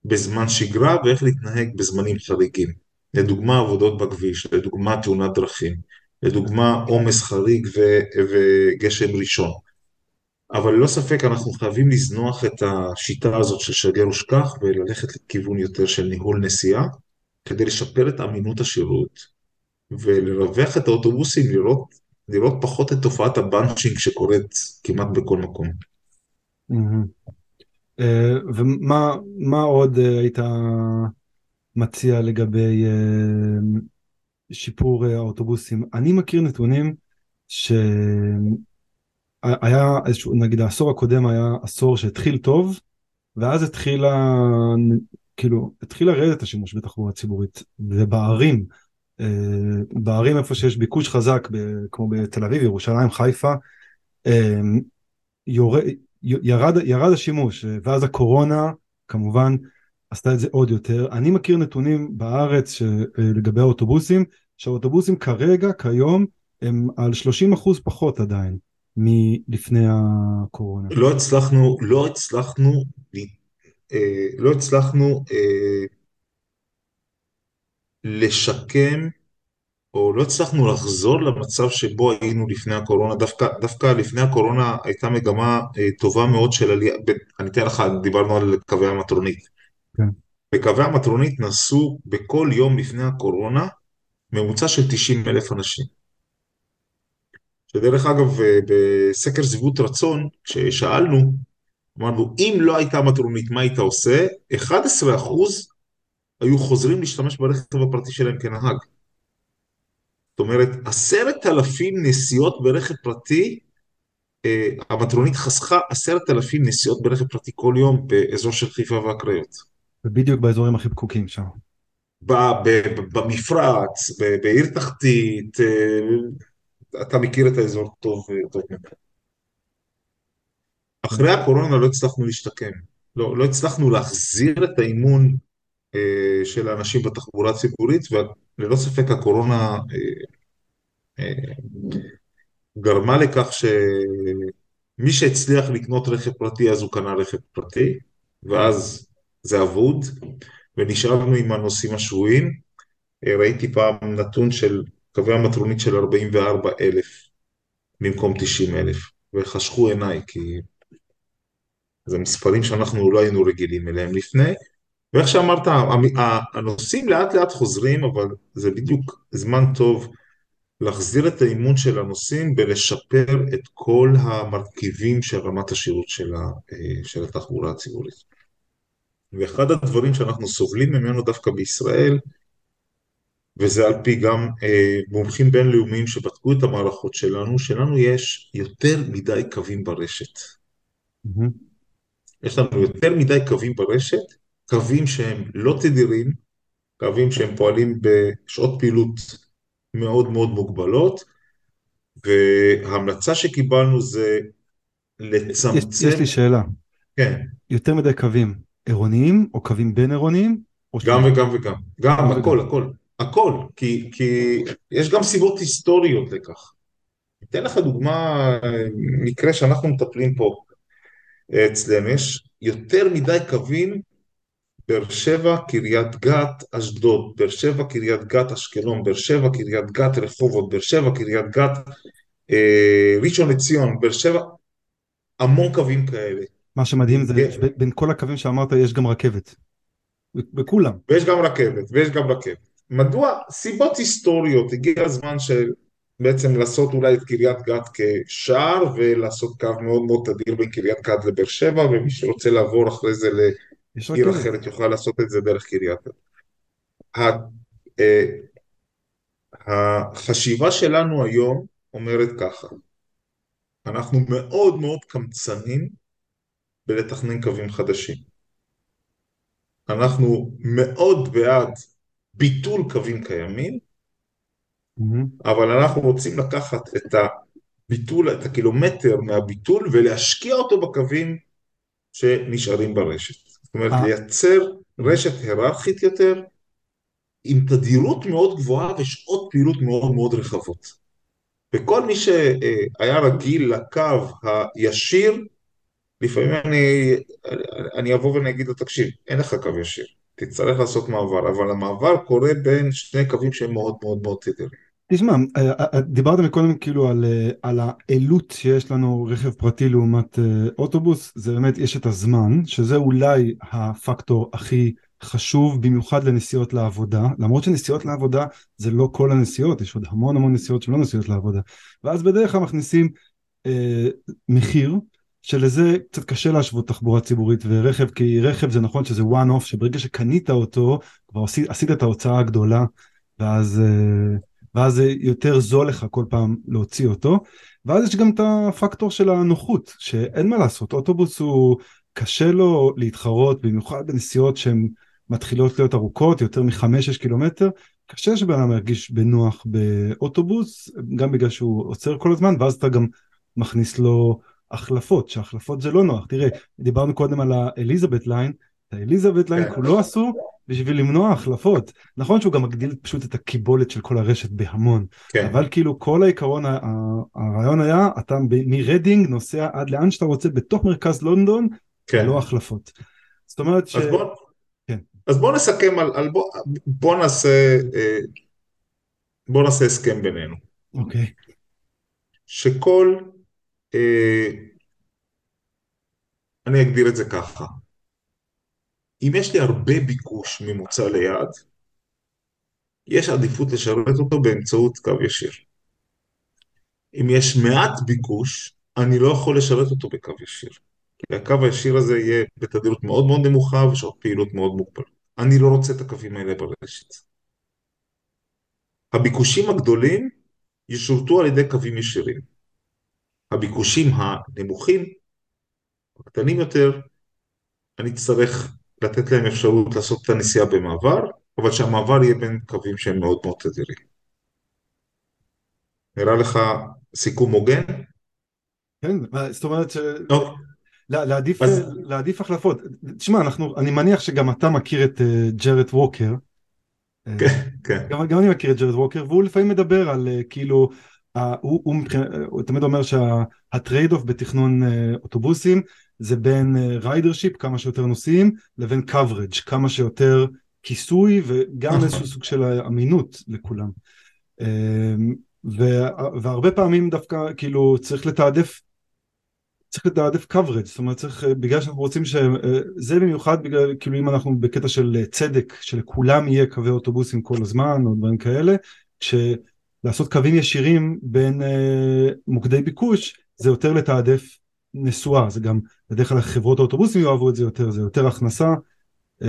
בזמן שגרה ואיך להתנהג בזמנים חריגים. לדוגמה עבודות בכביש, לדוגמה תאונת דרכים, לדוגמה עומס חריג ו- וגשם ראשון. אבל ללא ספק אנחנו חייבים לזנוח את השיטה הזאת של שגר ושכח וללכת לכיוון יותר של ניהול נסיעה כדי לשפר את אמינות השירות ולרווח את האוטובוסים, לראות, לראות פחות את תופעת הבנצ'ינג שקורית כמעט בכל מקום. אה, ומה מה עוד אה, היית מציע לגבי אה, שיפור אה, האוטובוסים? אני מכיר נתונים שהיה איזשהו, נגיד העשור הקודם היה עשור שהתחיל טוב, ואז התחילה, כאילו, התחיל לרדת השימוש בתחבורה ציבורית, ובערים, אה, בערים איפה שיש ביקוש חזק, כמו בתל אביב, ירושלים, חיפה, אה, יורד, ירד, ירד השימוש, ואז הקורונה כמובן עשתה את זה עוד יותר. אני מכיר נתונים בארץ לגבי האוטובוסים, שהאוטובוסים כרגע, כיום, הם על 30% פחות עדיין מלפני הקורונה. לא הצלחנו, לא הצלחנו, אה, לא הצלחנו אה, לשקם או לא הצלחנו לחזור למצב שבו היינו לפני הקורונה, דווקא, דווקא לפני הקורונה הייתה מגמה אה, טובה מאוד של עלייה, אני אתן לך, דיברנו על קווי המטרונית. כן. בקווי המטרונית נסעו בכל יום לפני הקורונה ממוצע של 90 אלף אנשים. שדרך אגב, אה, בסקר שביעות רצון, כששאלנו, אמרנו, אם לא הייתה מטרונית, מה היית עושה? 11% היו חוזרים להשתמש ברכב הפרטי שלהם כנהג. זאת אומרת, עשרת אלפים נסיעות ברכב פרטי, אה, המטרונית חסכה עשרת אלפים נסיעות ברכב פרטי כל יום באזור של חיפה והקריות. ובדיוק באזורים הכי פקוקים שם. במפרץ, בעיר תחתית, אה, אתה מכיר את האזור טוב, אה, טוב מאוד. אחרי הקורונה לא הצלחנו להשתקם. לא, לא הצלחנו להחזיר את האמון אה, של האנשים בתחבורה הציבורית, וללא ספק הקורונה אה, אה, גרמה לכך שמי שהצליח לקנות רכב פרטי אז הוא קנה רכב פרטי, ואז זה אבוד, ונשארנו עם הנוסעים השבויים. אה, ראיתי פעם נתון של קווי המטרונית של 44 אלף במקום 90 אלף, וחשכו עיניי, כי זה מספרים שאנחנו לא היינו רגילים אליהם לפני. ואיך שאמרת, המ- ה- הנוסעים לאט לאט חוזרים, אבל זה בדיוק זמן טוב להחזיר את האמון של הנוסעים ולשפר את כל המרכיבים של רמת השירות של, אה, של התחבורה הציבורית. ואחד הדברים שאנחנו סובלים ממנו דווקא בישראל, וזה על פי גם אה, מומחים בינלאומיים שבדקו את המערכות שלנו, שלנו יש יותר מדי קווים ברשת. מהמם. יש לנו יותר מדי קווים ברשת, קווים שהם לא תדירים, קווים שהם פועלים בשעות פעילות מאוד מאוד מוגבלות, וההמלצה שקיבלנו זה יש, יש לצמצם, לי שאלה, כן, יותר מדי קווים עירוניים או קווים בין עירוניים גם? וגם וגם, גם גם וגם. הכל, הכל, הכל, כי, כי יש גם סיבות היסטוריות לכך. אתן לך דוגמה, מקרה שאנחנו מטפלים פה אה, אצלנו, יש יותר מדי קווים באר שבע, קריית גת, אשדוד, באר שבע, קריית גת, אשקלון, באר שבע, קריית גת, רחובות, באר שבע, קריית גת, אה, ראשון לציון, באר שבע, המון קווים כאלה. מה שמדהים זה שבין כל הקווים שאמרת יש גם רכבת. בכולם. ויש גם רכבת, ויש גם רכבת. מדוע? סיבות היסטוריות, הגיע הזמן של בעצם לעשות אולי את קריית גת כשער ולעשות קו מאוד מאוד תדיר בין קריית גת לבאר שבע ומי שרוצה לעבור אחרי זה לעיר. אחרת יוכל לעשות את זה דרך קריית גת. אה, החשיבה שלנו היום אומרת ככה, אנחנו מאוד מאוד קמצנים בלתכנן קווים חדשים. אנחנו מאוד בעד ביטול קווים קיימים, מהמם. אבל אנחנו רוצים לקחת את הביטול, את הקילומטר מהביטול ולהשקיע אותו בקווים שנשארים ברשת. זאת אומרת, אה, לייצר. רשת היררכית יותר, עם תדירות מאוד גבוהה ושעות פעילות מאוד מאוד רחבות. וכל מי שהיה רגיל לקו הישיר, לפעמים אני, אני אבוא ואני אגיד לו, תקשיב, אין לך קו ישיר, תצטרך לעשות מעבר, אבל המעבר קורה בין שני קווים שהם מאוד מאוד מאוד תדירים. תשמע, אה, אה, דיברת מקודם כאילו על, אה, על העלות שיש לנו רכב פרטי לעומת אוטובוס, זה באמת יש את הזמן, שזה אולי הפקטור הכי חשוב במיוחד לנסיעות לעבודה, למרות שנסיעות לעבודה זה לא כל הנסיעות, יש עוד המון המון נסיעות שלא נסיעות לעבודה, ואז בדרך כלל מכניסים אה, מחיר, שלזה קצת קשה להשוות תחבורה ציבורית ורכב, כי רכב זה נכון שזה one off, שברגע שקנית אותו, כבר עשית, עשית את ההוצאה הגדולה, ואז... אה, ואז זה יותר זול לך כל פעם להוציא אותו, ואז יש גם את הפקטור של הנוחות, שאין מה לעשות, אוטובוס הוא קשה לו להתחרות, במיוחד בנסיעות שהן מתחילות להיות ארוכות, יותר מחמש-שש קילומטר, קשה שבן אדם ירגיש בנוח באוטובוס, גם בגלל שהוא עוצר כל הזמן, ואז אתה גם מכניס לו החלפות, שהחלפות זה לא נוח. תראה, דיברנו קודם על ה-Elizabeth line, את ה-Elizabeth line כולו עשו בשביל למנוע החלפות. נכון שהוא גם מגדיל פשוט את הקיבולת של כל הרשת בהמון, כן, אבל כאילו כל העיקרון, הרעיון היה, אתה מרדינג נוסע עד לאן שאתה רוצה בתוך מרכז לונדון, כן. ללא החלפות. זאת אומרת ש... אז בוא, כן, אז בוא נסכם על, על בוא, בוא נעשה, אה, בוא נעשה הסכם בינינו, אוקיי. שכל, אה, אני אגדיר את זה ככה, אם יש לי הרבה ביקוש ממוצע ליעד, יש עדיפות לשרת אותו באמצעות קו ישיר. אם יש מעט ביקוש, אני לא יכול לשרת אותו בקו ישיר. כי הקו הישיר הזה יהיה בתדירות מאוד מאוד נמוכה ושעות פעילות מאוד מוגבלות. אני לא רוצה את הקווים האלה ברשת. הביקושים הגדולים ישורתו על ידי קווים ישירים. הביקושים הנמוכים, הקטנים יותר, אני אצטרך לתת להם אפשרות לעשות את הנסיעה במעבר, אבל שהמעבר יהיה בין קווים שהם מאוד מאוד תדירים. נראה לך סיכום הוגן? כן, זאת אומרת ש... לא. לה- להעדיף, אז להעדיף החלפות. תשמע, אנחנו, אני מניח שגם אתה מכיר את אה, ג'רד ווקר. אה, כן, כן, גם, גם אני מכיר את ג'רד ווקר והוא לפעמים מדבר על אה, כאילו אה, הוא, הוא, הוא תמיד אומר שה-trade-off בתכנון אה, אוטובוסים זה בין ridership אה, כמה שיותר נוסעים לבין coverage כמה שיותר כיסוי וגם נכון. איזשהו סוג של אמינות לכולם. וה, והרבה פעמים דווקא כאילו צריך לתעדף צריך לתעדף coverage, זאת אומרת צריך, בגלל שאנחנו רוצים שזה במיוחד בגלל, כאילו אם אנחנו בקטע של צדק, שלכולם יהיה קווי אוטובוסים כל הזמן או דברים כאלה, שלעשות קווים ישירים בין אה, מוקדי ביקוש זה יותר לתעדף נסועה, זה גם בדרך כלל חברות האוטובוסים יאהבו את זה יותר, זה יותר הכנסה, אה,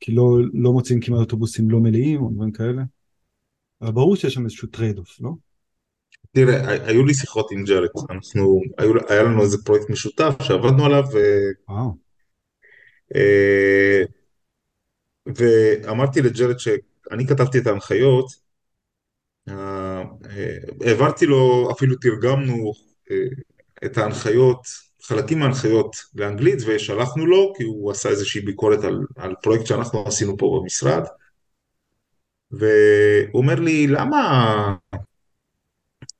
כי לא, לא מוצאים כמעט אוטובוסים לא מלאים או דברים כאלה, אבל ברור שיש שם איזשהו trade-off, לא? תראה, היו לי שיחות עם ג'רד, אנחנו, היו, היה לנו איזה פרויקט משותף שעבדנו עליו, ו, אה, ואמרתי לג'רד שאני כתבתי את ההנחיות, העברתי לו, אפילו תרגמנו אה, את ההנחיות, חלקים מההנחיות לאנגלית, ושלחנו לו, כי הוא עשה איזושהי ביקורת על, על פרויקט שאנחנו עשינו פה במשרד, והוא אומר לי, למה,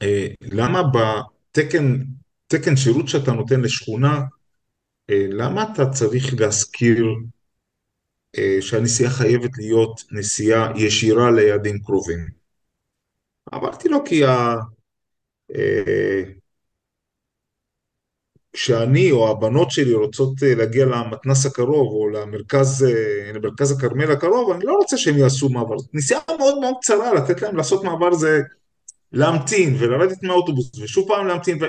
אה, למה בתקן, תקן שירות שאתה נותן לשכונה, אה, למה אתה צריך להזכיר אה, שהנסיעה חייבת להיות נסיעה ישירה ליעדים קרובים? אמרתי לו כי ה... אה, כשאני או הבנות שלי רוצות אה, להגיע למתנס הקרוב או למרכז, אה, למרכז הכרמל הקרוב, אני לא רוצה שהם יעשו מעבר. נסיעה מאוד מאוד קצרה, לתת להם לעשות מעבר זה להמתין ולרדת מהאוטובוס ושוב פעם להמתין. ו...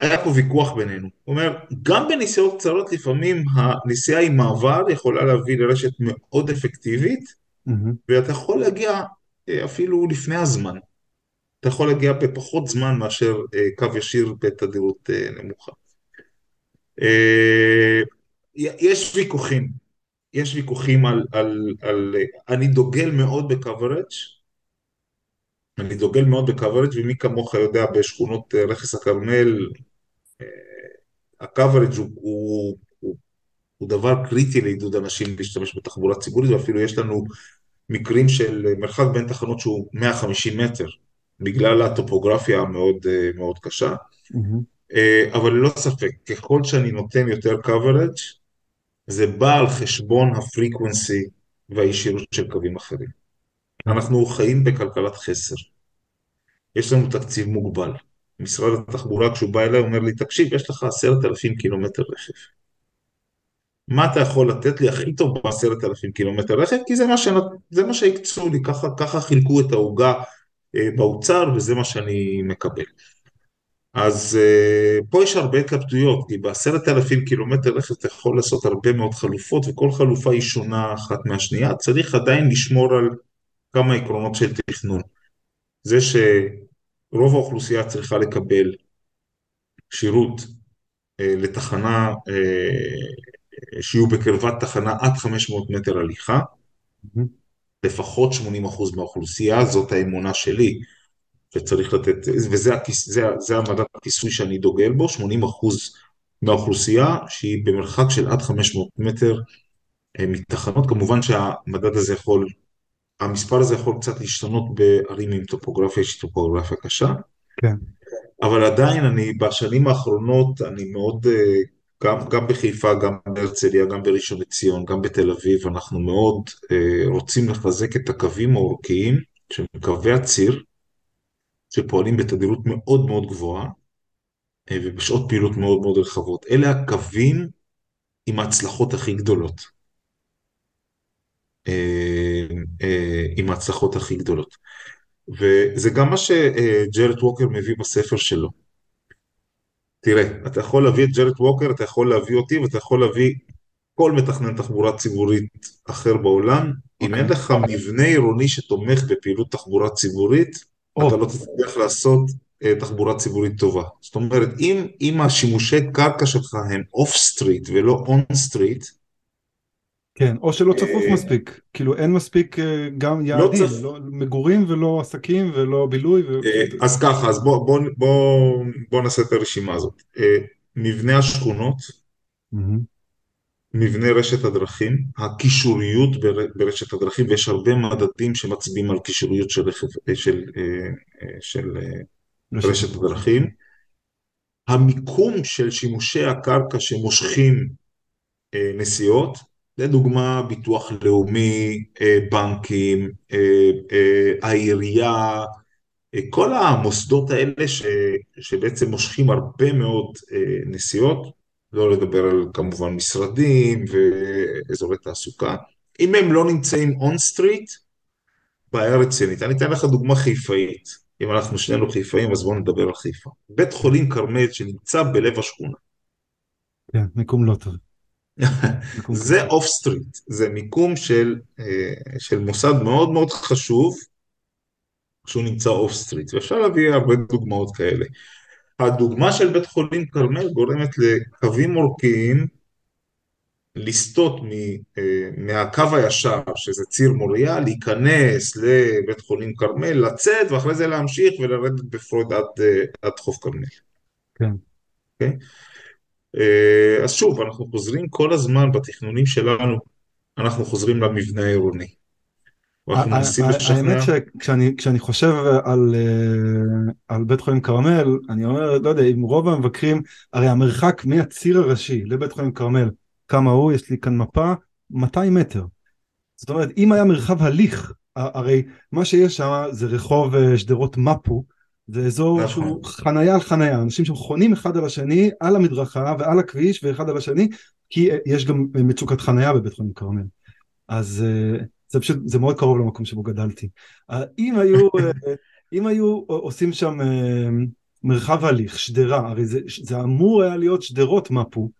היה פה ויכוח בינינו. הוא אומר, גם בנסיעות קצרות לפעמים הנסיעה עם מעבר יכולה להביא לרשת מאוד אפקטיבית, מהמם, ואתה יכול להגיע אפילו לפני הזמן. אתה יכול להגיע בפחות זמן מאשר אה, קו ישיר בתדירות אה, נמוכה. אה, יש ויכוחים, יש ויכוחים על, על, על... אני דוגל מאוד בקוורג', אני דוגל מאוד בקוורג', ומי כמוך יודע בשכונות רכס הכרמל, ה-coverage הוא, הוא, הוא, הוא דבר קריטי לעידוד אנשים להשתמש בתחבורה ציבורית, ואפילו יש לנו מקרים של מרחק בין תחנות שהוא 150 מטר, בגלל הטופוגרפיה המאוד אה, מאוד קשה. מהמם, אה, אבל ללא ספק, ככל שאני נותן יותר coverage, זה בא על חשבון הפריקוונסי והישירות של קווים אחרים. אנחנו חיים בכלכלת חסר. יש לנו תקציב מוגבל. משרד התחבורה, כשהוא בא אליי, אומר לי, תקשיב, יש לך עשרת אלפים קילומטר רכב. מה אתה יכול לתת לי הכי טוב בעשרת אלפים קילומטר רכב? כי זה מה, שנת... זה מה שהקצו לי, ככה, ככה חילקו את העוגה אה, באוצר, וזה מה שאני מקבל. אז אה, פה יש הרבה התלבטויות, כי בעשרת אלפים קילומטר רכב אתה יכול לעשות הרבה מאוד חלופות, וכל חלופה היא שונה אחת מהשנייה. צריך עדיין לשמור על כמה עקרונות של תכנון. זה שרוב האוכלוסייה צריכה לקבל שירות אה, לתחנה, אה, שיהיו בקרבת תחנה עד 500 מטר הליכה, לפחות 80% מהאוכלוסייה, זאת האמונה שלי, שצריך לתת, וזה הכיס, זה, זה המדד הכיסוי שאני דוגל בו, 80% מהאוכלוסייה שהיא במרחק של עד 500 מטר אה, מתחנות, כמובן שהמדד הזה יכול, המספר הזה יכול קצת להשתנות בערים עם טופוגרפיה שהיא טופוגרפיה קשה, כן, אבל עדיין אני בשנים האחרונות, אני מאוד, אה, גם, גם בחיפה, גם בהרצליה, גם בראשון לציון, גם בתל אביב, אנחנו מאוד אה, רוצים לחזק את הקווים האורכיים, שהם קווי הציר, שפועלים בתדירות מאוד מאוד גבוהה, אה, ובשעות פעילות מאוד מאוד רחבות. אלה הקווים עם ההצלחות הכי גדולות. אה, אה, עם ההצלחות הכי גדולות. וזה גם מה שג'רד ווקר מביא בספר שלו. תראה, אתה יכול להביא את ג'רד ווקר, אתה יכול להביא אותי ואתה יכול להביא כל מתכנן תחבורה ציבורית אחר בעולם. אם אין אוקיי. לך מבנה עירוני שתומך בפעילות תחבורה ציבורית, אתה או, לא תצליח לעשות אה, תחבורה ציבורית טובה. זאת אומרת, אם, אם השימושי קרקע שלך הם off street ולא on street, כן, או שלא צפוף אה, מספיק, כאילו אין מספיק אה, גם לא יעדים, צריך... לא מגורים ולא עסקים ולא בילוי, אה, ופשוט... אז ככה, אז בוא, בוא, בוא, בוא נעשה את הרשימה הזאת. אה, מבנה השכונות, מבנה רשת הדרכים, הקישוריות בר- ברשת הדרכים, ויש הרבה מדדים שמצביעים על קישוריות של, אה, של, אה, אה, של אה, רשת רשת הדרכים. המיקום של שימושי הקרקע שמושכים אה, נסיעות, לדוגמה ביטוח לאומי, אה, בנקים, אה, אה, העירייה, כל המוסדות האלה ש, שבעצם מושכים הרבה מאוד נסיעות, לא לדבר על כמובן משרדים ואזורי תעסוקה, אם הם לא נמצאים און סטריט, בעיה רצינית. אני אתן לך דוגמה חיפאית. אם אנחנו שנינו חיפאים, אז בואו נדבר על חיפה. בית חולים כרמל שנמצא בלב השכונה. כן, מיקום לא טוב, זה. off street, זה מיקום של, אה, של מוסד מאוד מאוד חשוב, שהוא נמצא off street, ואפשר להביא הרבה דוגמאות כאלה. הדוגמה של בית חולים כרמל גורמת לקווים עורקיים לסטות מ, אה, מהקו הישר, שזה ציר מוריה, להיכנס לבית חולים כרמל, לצאת, ואחרי זה להמשיך ולרדת בפרויד עד, אה, עד חוף כרמל. כן. אוקיי? אה, אז שוב, אנחנו חוזרים כל הזמן בתכנונים שלנו, אנחנו חוזרים למבנה העירוני. ואנחנו ה- ה- מנסים ה- האמת שכשאני כשאני חושב על, אה, על בית חולים כרמל, אני אומר, לא יודע, אם רוב המבקרים, הרי המרחק מהציר הראשי לבית חולים כרמל, כמה הוא, יש לי כאן מפה, 200 מטר. זאת אומרת, אם היה מרחב הליך, הרי מה שיש שם זה רחוב אה, שדרות מפו, זה אזור נכון, שהוא חנייה על חנייה, אנשים שם חונים אחד על השני, על המדרכה ועל הכביש ואחד על השני, כי יש גם מצוקת חנייה בבית חולים כרמל. אז אה, זה פשוט, זה מאוד קרוב למקום שבו גדלתי. אה, אם היו, [LAUGHS] אה, אם היו עושים שם מרחב הליך, שדרה, הרי זה, זה אמור היה להיות שדרות מפו,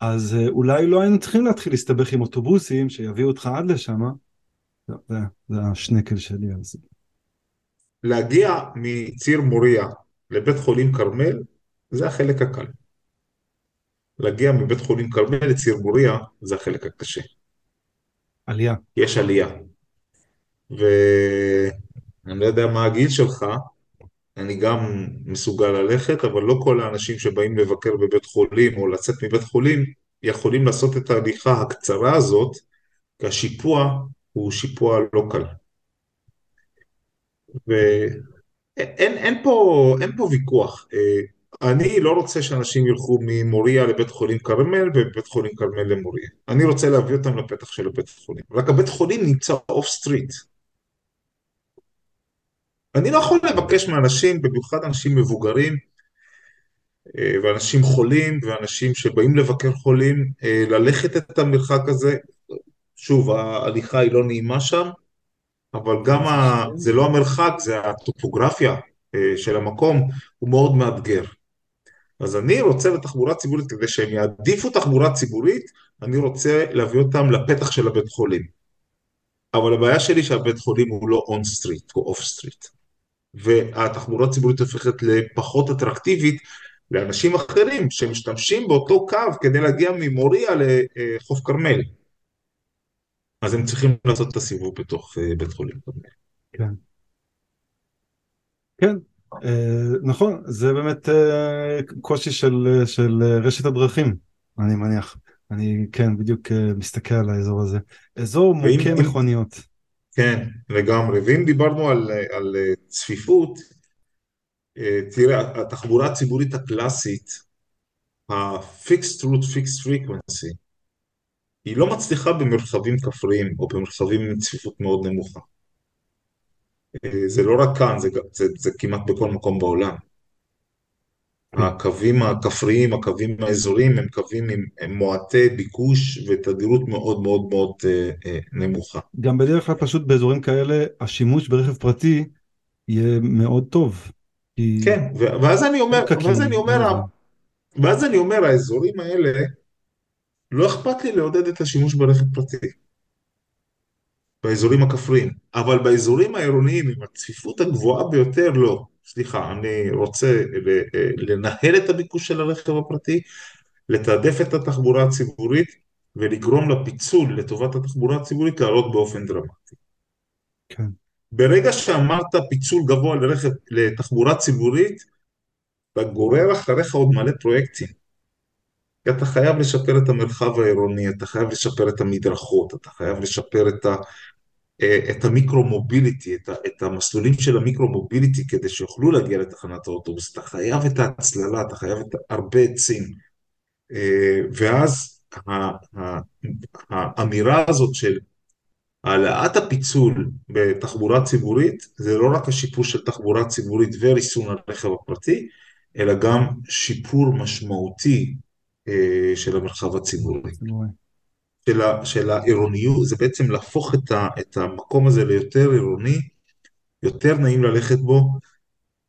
אז אולי לא היינו צריכים להתחיל להסתבך עם אוטובוסים שיביאו אותך עד לשם. זה, זה, זה השנקל שלי על זה. להגיע מציר מוריה לבית חולים כרמל, זה החלק הקל. להגיע מבית חולים כרמל לציר מוריה, זה החלק הקשה. עלייה. יש עלייה. ואני לא יודע מה הגיל שלך, אני גם מסוגל ללכת, אבל לא כל האנשים שבאים לבקר בבית חולים או לצאת מבית חולים יכולים לעשות את ההליכה הקצרה הזאת, כי השיפוע הוא שיפוע לא קל. ואין אין פה, אין פה ויכוח. אה, אני לא רוצה שאנשים ילכו ממוריה לבית חולים כרמל ובית חולים כרמל למוריה. אני רוצה להביא אותם לפתח של הבית חולים. רק הבית חולים נמצא off street. אני לא יכול לבקש מאנשים, במיוחד אנשים מבוגרים, אה, ואנשים חולים, ואנשים שבאים לבקר חולים, אה, ללכת את המרחק הזה. שוב, ההליכה היא לא נעימה שם, אבל גם ה... זה לא המרחק, זה הטופוגרפיה אה, של המקום, הוא מאוד מאתגר. אז אני רוצה לתחבורה ציבורית, כדי שהם יעדיפו תחבורה ציבורית, אני רוצה להביא אותם לפתח של הבית חולים. אבל הבעיה שלי שהבית חולים הוא לא on street, הוא off street. והתחבורה הציבורית הופכת לפחות אטרקטיבית לאנשים אחרים שמשתמשים באותו קו כדי להגיע ממוריה לחוף כרמל. אז הם צריכים לעשות את הסיבוב בתוך אה, בית חולים. כן. כן, אה, נכון, זה באמת אה, קושי של, של רשת הדרכים, אני מניח. אני כן, בדיוק מסתכל על האזור הזה. אזור מוכה מכוניות. כן, לגמרי. ואם דיברנו על, על צפיפות, תראה, התחבורה הציבורית הקלאסית, ה-fixed route, fixed frequency, היא לא מצליחה במרחבים כפריים או במרחבים עם צפיפות מאוד נמוכה. זה לא רק כאן, זה, זה, זה כמעט בכל מקום בעולם. הקווים הכפריים, הקווים האזוריים, הם קווים עם, עם מועטי ביקוש ותדירות מאוד מאוד מאוד אה, אה, נמוכה. גם בדרך כלל פשוט באזורים כאלה, השימוש ברכב פרטי יהיה מאוד טוב. כן, ואז אני אומר, ואז אני אומר, ואז אני אומר, האזורים האלה, לא אכפת לי לעודד את השימוש ברכב פרטי. באזורים הכפריים, אבל באזורים העירוניים עם הצפיפות הגבוהה ביותר לא. סליחה, אני רוצה לנהל את הביקוש של הרכב הפרטי, לתעדף את התחבורה הציבורית ולגרום לפיצול לטובת התחבורה הציבורית לעלות באופן דרמטי. כן. ברגע שאמרת פיצול גבוה לרכב, לתחבורה ציבורית, אתה גורר אחריך עוד מלא פרויקטים. כי אתה חייב לשפר את המרחב העירוני, אתה חייב לשפר את המדרכות, אתה חייב לשפר את, ה, אה, את המיקרו-מוביליטי, את, את המסלולים של המיקרו-מוביליטי כדי שיוכלו להגיע לתחנת האוטובוס, אתה חייב את ההצללה, אתה חייב את הרבה עצים. אה, ואז האמירה הזאת של העלאת הפיצול בתחבורה ציבורית זה לא רק השיפור של תחבורה ציבורית וריסון הרכב הפרטי, אלא גם שיפור משמעותי של המרחב הציבורי. של, ה, של העירוניות, זה בעצם להפוך את, ה, את המקום הזה ליותר עירוני, יותר נעים ללכת בו,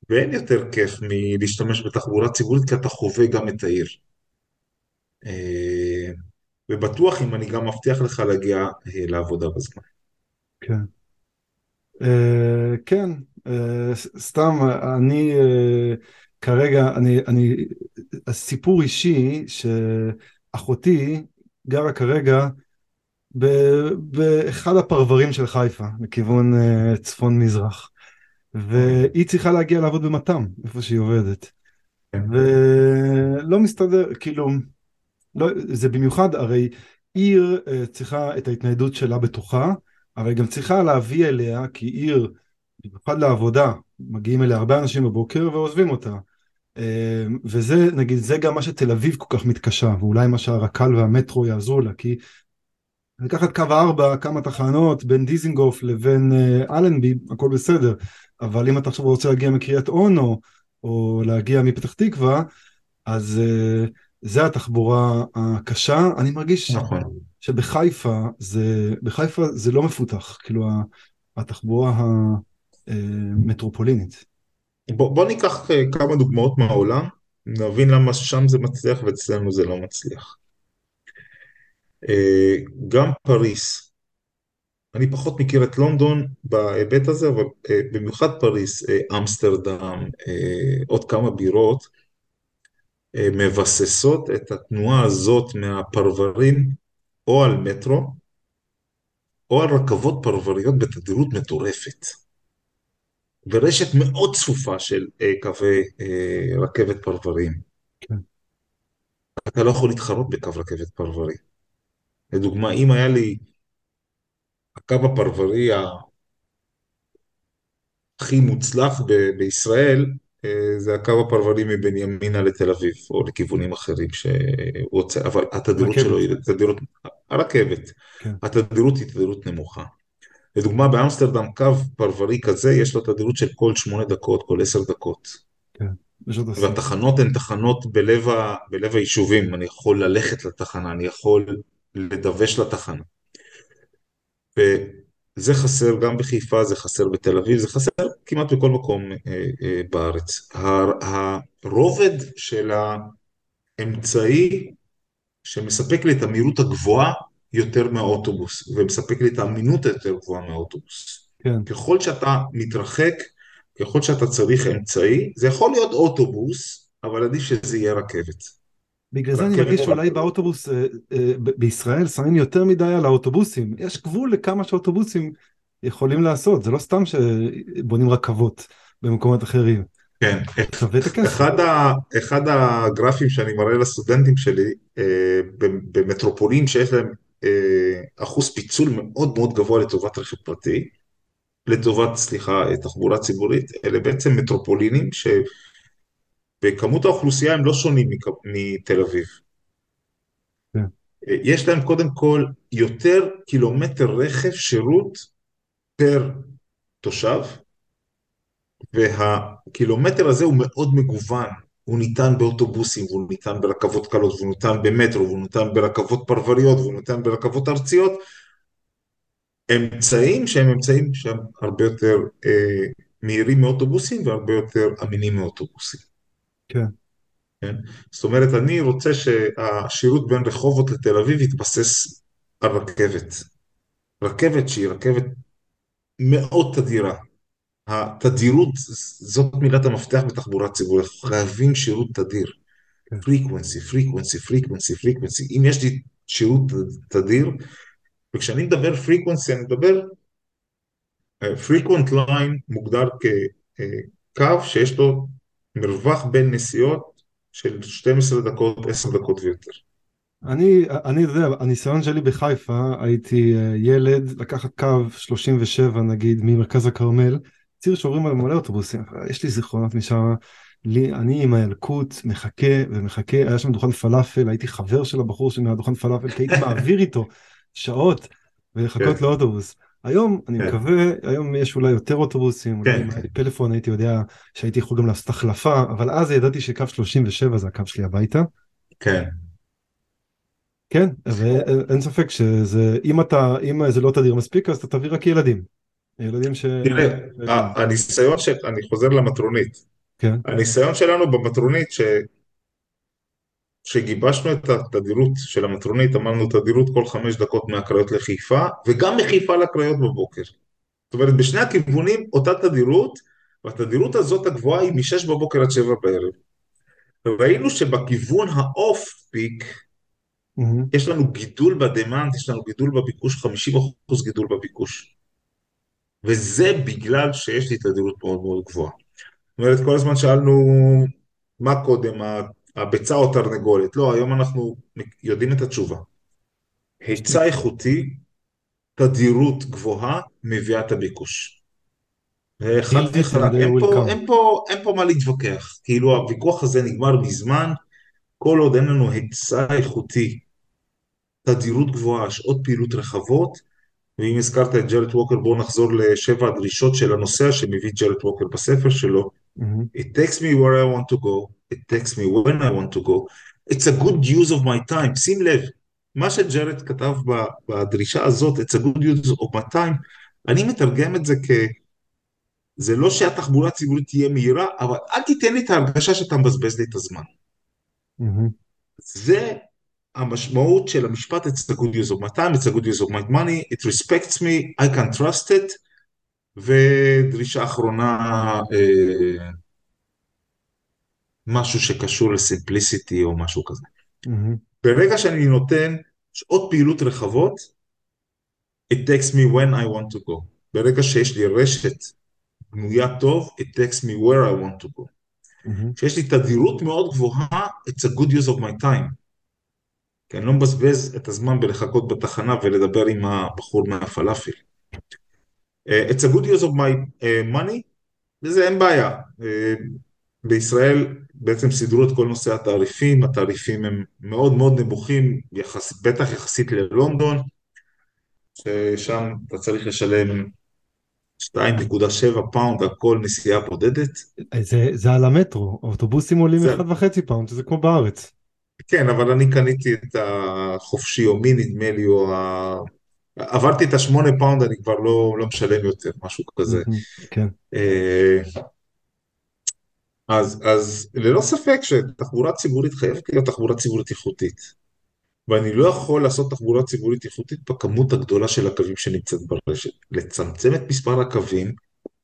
ואין יותר כיף מלהשתמש בתחבורה ציבורית כי אתה חווה גם את העיר. אה, ובטוח אם אני גם מבטיח לך להגיע אה, לעבודה בזמן. כן. Uh, כן, uh, סתם, אני uh, כרגע, אני, אני, הסיפור אישי שאחותי גרה כרגע באחד הפרברים של חיפה, לכיוון uh, צפון מזרח. והיא צריכה להגיע לעבוד במת"ם, איפה שהיא עובדת. כן. ולא מסתדר, כאילו, לא, זה במיוחד, הרי עיר uh, צריכה את ההתניידות שלה בתוכה, אבל היא גם צריכה להביא אליה, כי עיר, במיוחד לעבודה, מגיעים אליה הרבה אנשים בבוקר ועוזבים אותה. Uh, וזה, נגיד, זה גם מה שתל אביב כל כך מתקשה, ואולי מה שהרק"ל והמטרו יעזרו לה, כי לקחת קו 4, כמה תחנות, בין דיזינגוף לבין uh, אלנבי, הכל בסדר, אבל אם אתה עכשיו רוצה להגיע מקריית אונו, או להגיע מפתח תקווה, אז uh, זה התחבורה הקשה, אני מרגיש נכון. שבחיפה זה, בחיפה זה לא מפותח, כאילו התחבורה המטרופולינית. בוא, בוא ניקח אה, כמה דוגמאות מהעולם, נבין למה שם זה מצליח ואצלנו זה לא מצליח. אה, גם פריס, אני פחות מכיר את לונדון בהיבט הזה, אבל אה, במיוחד פריס, אמסטרדם, עוד כמה בירות, מבססות את התנועה הזאת מהפרברים או על מטרו או על רכבות פרבריות בתדירות מטורפת. ורשת מאוד צפופה של אה, קווי אה, רכבת פרברים. כן, אתה לא יכול להתחרות בקו רכבת פרברי. לדוגמה, אם היה לי הקו הפרברי הכי מוצלח ב- בישראל, אה, זה הקו הפרברי מבנימינה לתל אביב, או לכיוונים אחרים שהוא רוצה, אבל התדירות שלו היא תדירות, הרכבת, כן, התדירות היא תדירות נמוכה. לדוגמה, באמסטרדם קו פרברי כזה, יש לו תדירות של כל שמונה דקות, כל עשר דקות. כן. והתחנות הן תחנות בלב, ה... בלב היישובים, אני יכול ללכת לתחנה, אני יכול לדווש לתחנה. וזה חסר גם בחיפה, זה חסר בתל אביב, זה חסר כמעט בכל מקום אה, אה, בארץ. הר- הרובד של האמצעי שמספק לי את המהירות הגבוהה יותר מהאוטובוס, ומספק לי את האמינות היותר גבוהה מהאוטובוס. כן. ככל שאתה מתרחק, ככל שאתה צריך אמצעי, זה יכול להיות אוטובוס, אבל עדיף שזה יהיה רכבת. בגלל זה אני מרגיש או שאולי. באוטובוס, אה, אה, בישראל שמים יותר מדי על האוטובוסים. יש גבול לכמה שאוטובוסים יכולים לעשות, זה לא סתם שבונים רכבות במקומות אחרים. כן. אחד, ה, אחד הגרפים שאני מראה לסטודנטים שלי, אה, במטרופולין שיש להם אחוז פיצול מאוד מאוד גבוה לטובת רכב פרטי, לטובת, סליחה, אה, תחבורה ציבורית, אלה בעצם מטרופולינים שבכמות האוכלוסייה הם לא שונים מתל אביב. כן, אה, יש להם קודם כל יותר קילומטר רכב שירות פר תושב, והקילומטר הזה הוא מאוד מגוון. הוא ניתן באוטובוסים, והוא ניתן ברכבות קלות, והוא ניתן במטרו, והוא ניתן ברכבות פרבריות, והוא ניתן ברכבות ארציות. אמצעים שהם אמצעים שהם הרבה יותר אה, מהירים מאוטובוסים והרבה יותר אמינים מאוטובוסים. כן, כן? זאת אומרת, אני רוצה שהשירות בין רחובות לתל אביב יתבסס על רכבת. רכבת שהיא רכבת מאוד תדירה. התדירות, זאת מילת המפתח בתחבורה ציבורית, אנחנו חייבים שירות תדיר. כן. frequency, frequency, frequency, frequency. אם יש לי שירות תדיר, וכשאני מדבר frequency, אני מדבר, frequent line מוגדר כקו שיש לו מרווח בין נסיעות של 12 דקות, 10 דקות ויותר. אני, אני יודע, הניסיון שלי בחיפה, הייתי אה, ילד, לקחת קו 37 נגיד ממרכז הכרמל, ציר שעוברים על מלא אוטובוסים, יש לי זיכרונות משם, לי, אני עם הילקוט מחכה ומחכה, היה שם דוכן פלאפל, הייתי חבר של הבחור שמהדוכן פלאפל, כי הייתי [LAUGHS] מעביר איתו שעות ולחכות כן, לאוטובוס. היום, אני כן, מקווה, היום יש אולי יותר אוטובוסים, אולי כן, אם היה לי פלאפון הייתי יודע שהייתי יכול גם לעשות החלפה, אבל אז ידעתי שקו 37 זה הקו שלי הביתה. כן. כן, ואין ספק שזה, אם אתה, אם זה לא תדיר מספיק, אז אתה תביא רק ילדים. ילדים ש... תראה, הניסיון של, אני חוזר למטרונית, כן, הניסיון שלנו במטרונית, ש, שגיבשנו את התדירות של המטרונית, אמרנו תדירות כל חמש דקות מהקריות לחיפה, וגם מחיפה לקריות בבוקר. זאת אומרת, בשני הכיוונים אותה תדירות, והתדירות הזאת הגבוהה היא משש בבוקר עד שבע בערב. ראינו שבכיוון האוף פיק, מהמם, יש לנו גידול בדמנט, יש לנו גידול בביקוש, 50% גידול בביקוש. וזה בגלל שיש לי תדירות מאוד מאוד גבוהה. זאת אומרת, כל הזמן שאלנו מה קודם, הביצה או תרנגולת. לא, היום אנחנו יודעים את התשובה. היצע. איכותי, תדירות גבוהה, מביאה את הביקוש. חד וחלק. אין פה. אין פה, אין פה מה להתווכח. כאילו, הוויכוח הזה נגמר מזמן, כל עוד אין לנו היצע איכותי, תדירות גבוהה, שעות פעילות רחבות, ואם הזכרת את ג'רד ווקר, בואו נחזור לשבע הדרישות של הנוסע שמביא ג'רד ווקר בספר שלו. מהמם, It takes me where I want to go, it takes me when I want to go. It's a good use of my time. שים לב, מה שג'רד כתב בדרישה הזאת, it's a good use of my time, אני מתרגם את זה כ... זה לא שהתחבורה הציבורית תהיה מהירה, אבל אל תיתן לי את ההרגשה שאתה מבזבז לי את הזמן. מהמם. זה המשמעות של המשפט It's a good use of my time, it's a good use of my money, it respects me, I can trust it, ודרישה אחרונה, אה, משהו שקשור לסימפליסיטי או משהו כזה. מהמם. ברגע שאני נותן שעות פעילות רחבות, it takes me when I want to go. ברגע שיש לי רשת בנויה טוב, it takes me where I want to go. כשיש לי תדירות מאוד גבוהה, it's a good use of my time. כי אני לא מבזבז את הזמן בלחכות בתחנה ולדבר עם הבחור מהפלאפל. Uh, it's a good use of my uh, money, וזה אין בעיה. Uh, בישראל בעצם סידרו את כל נושא התעריפים, התעריפים הם מאוד מאוד נמוכים, יחס, בטח יחסית ללונדון, ששם אתה צריך לשלם 2.7 פאונד על כל נסיעה בודדת. זה, זה על המטרו, אוטובוסים עולים זה, אחד וחצי פאונד, שזה כמו בארץ. כן, אבל אני קניתי את החופשי יומי נדמה לי, או ה... עברתי את השמונה פאונד, אני כבר לא, לא משלם יותר, משהו כזה. כן. אה, אז, אז ללא ספק שתחבורה ציבורית חייבת להיות תחבורה ציבורית איכותית. ואני לא יכול לעשות תחבורה ציבורית איכותית בכמות הגדולה של הקווים שנמצאת ברשת. לצמצם את מספר הקווים,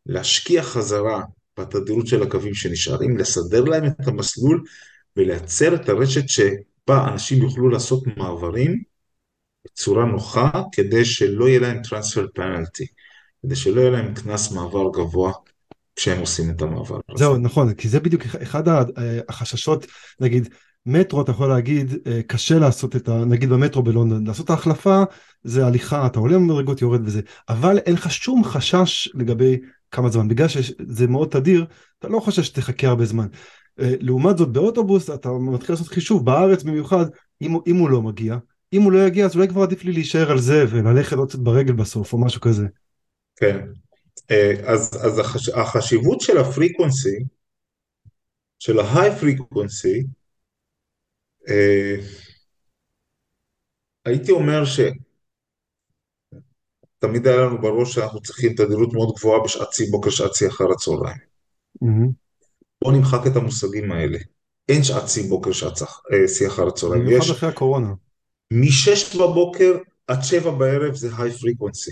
להשקיע חזרה בתדירות של הקווים שנשארים, לסדר להם את המסלול ולייצר את הרשת שבה אנשים יוכלו לעשות מעברים בצורה נוחה, כדי שלא יהיה להם transfer penalty, כדי שלא יהיה להם קנס מעבר גבוה כשהם עושים את המעבר הזה. זהו, נכון, כי זה בדיוק אחד אה, החששות, נגיד, מטרו אתה יכול להגיד, אה, קשה לעשות את ה... נגיד במטרו בלונדון, לעשות את ההחלפה זה הליכה, אתה עולה במדרגות, יורד וזה, אבל אין לך שום חשש לגבי כמה זמן, בגלל שזה מאוד תדיר, אתה לא חושש שתחכה הרבה זמן. אה, לעומת זאת באוטובוס אתה מתחיל לעשות חישוב, בארץ במיוחד, אם, אם הוא לא מגיע, אם הוא לא יגיע אז אולי כבר עדיף לי להישאר על זה וללכת עוד קצת ברגל בסוף או משהו כזה. כן. אה, אז, אז החש... החשיבות של הפריקוונסי, של ההיי אה, הייתי אומר שתמיד היה לנו בראש שאנחנו צריכים תדירות מאוד גבוהה בשעת שיא בוקר, שעת שיא אחר הצהריים. מהמם. בואו נמחק את המושגים האלה. אין שעת שיא בוקר, שעת אה, שיא אחר הצהריים. במיוחד יש אחרי הקורונה. מ-6 בבוקר עד 7 בערב זה היי פריקוונסי.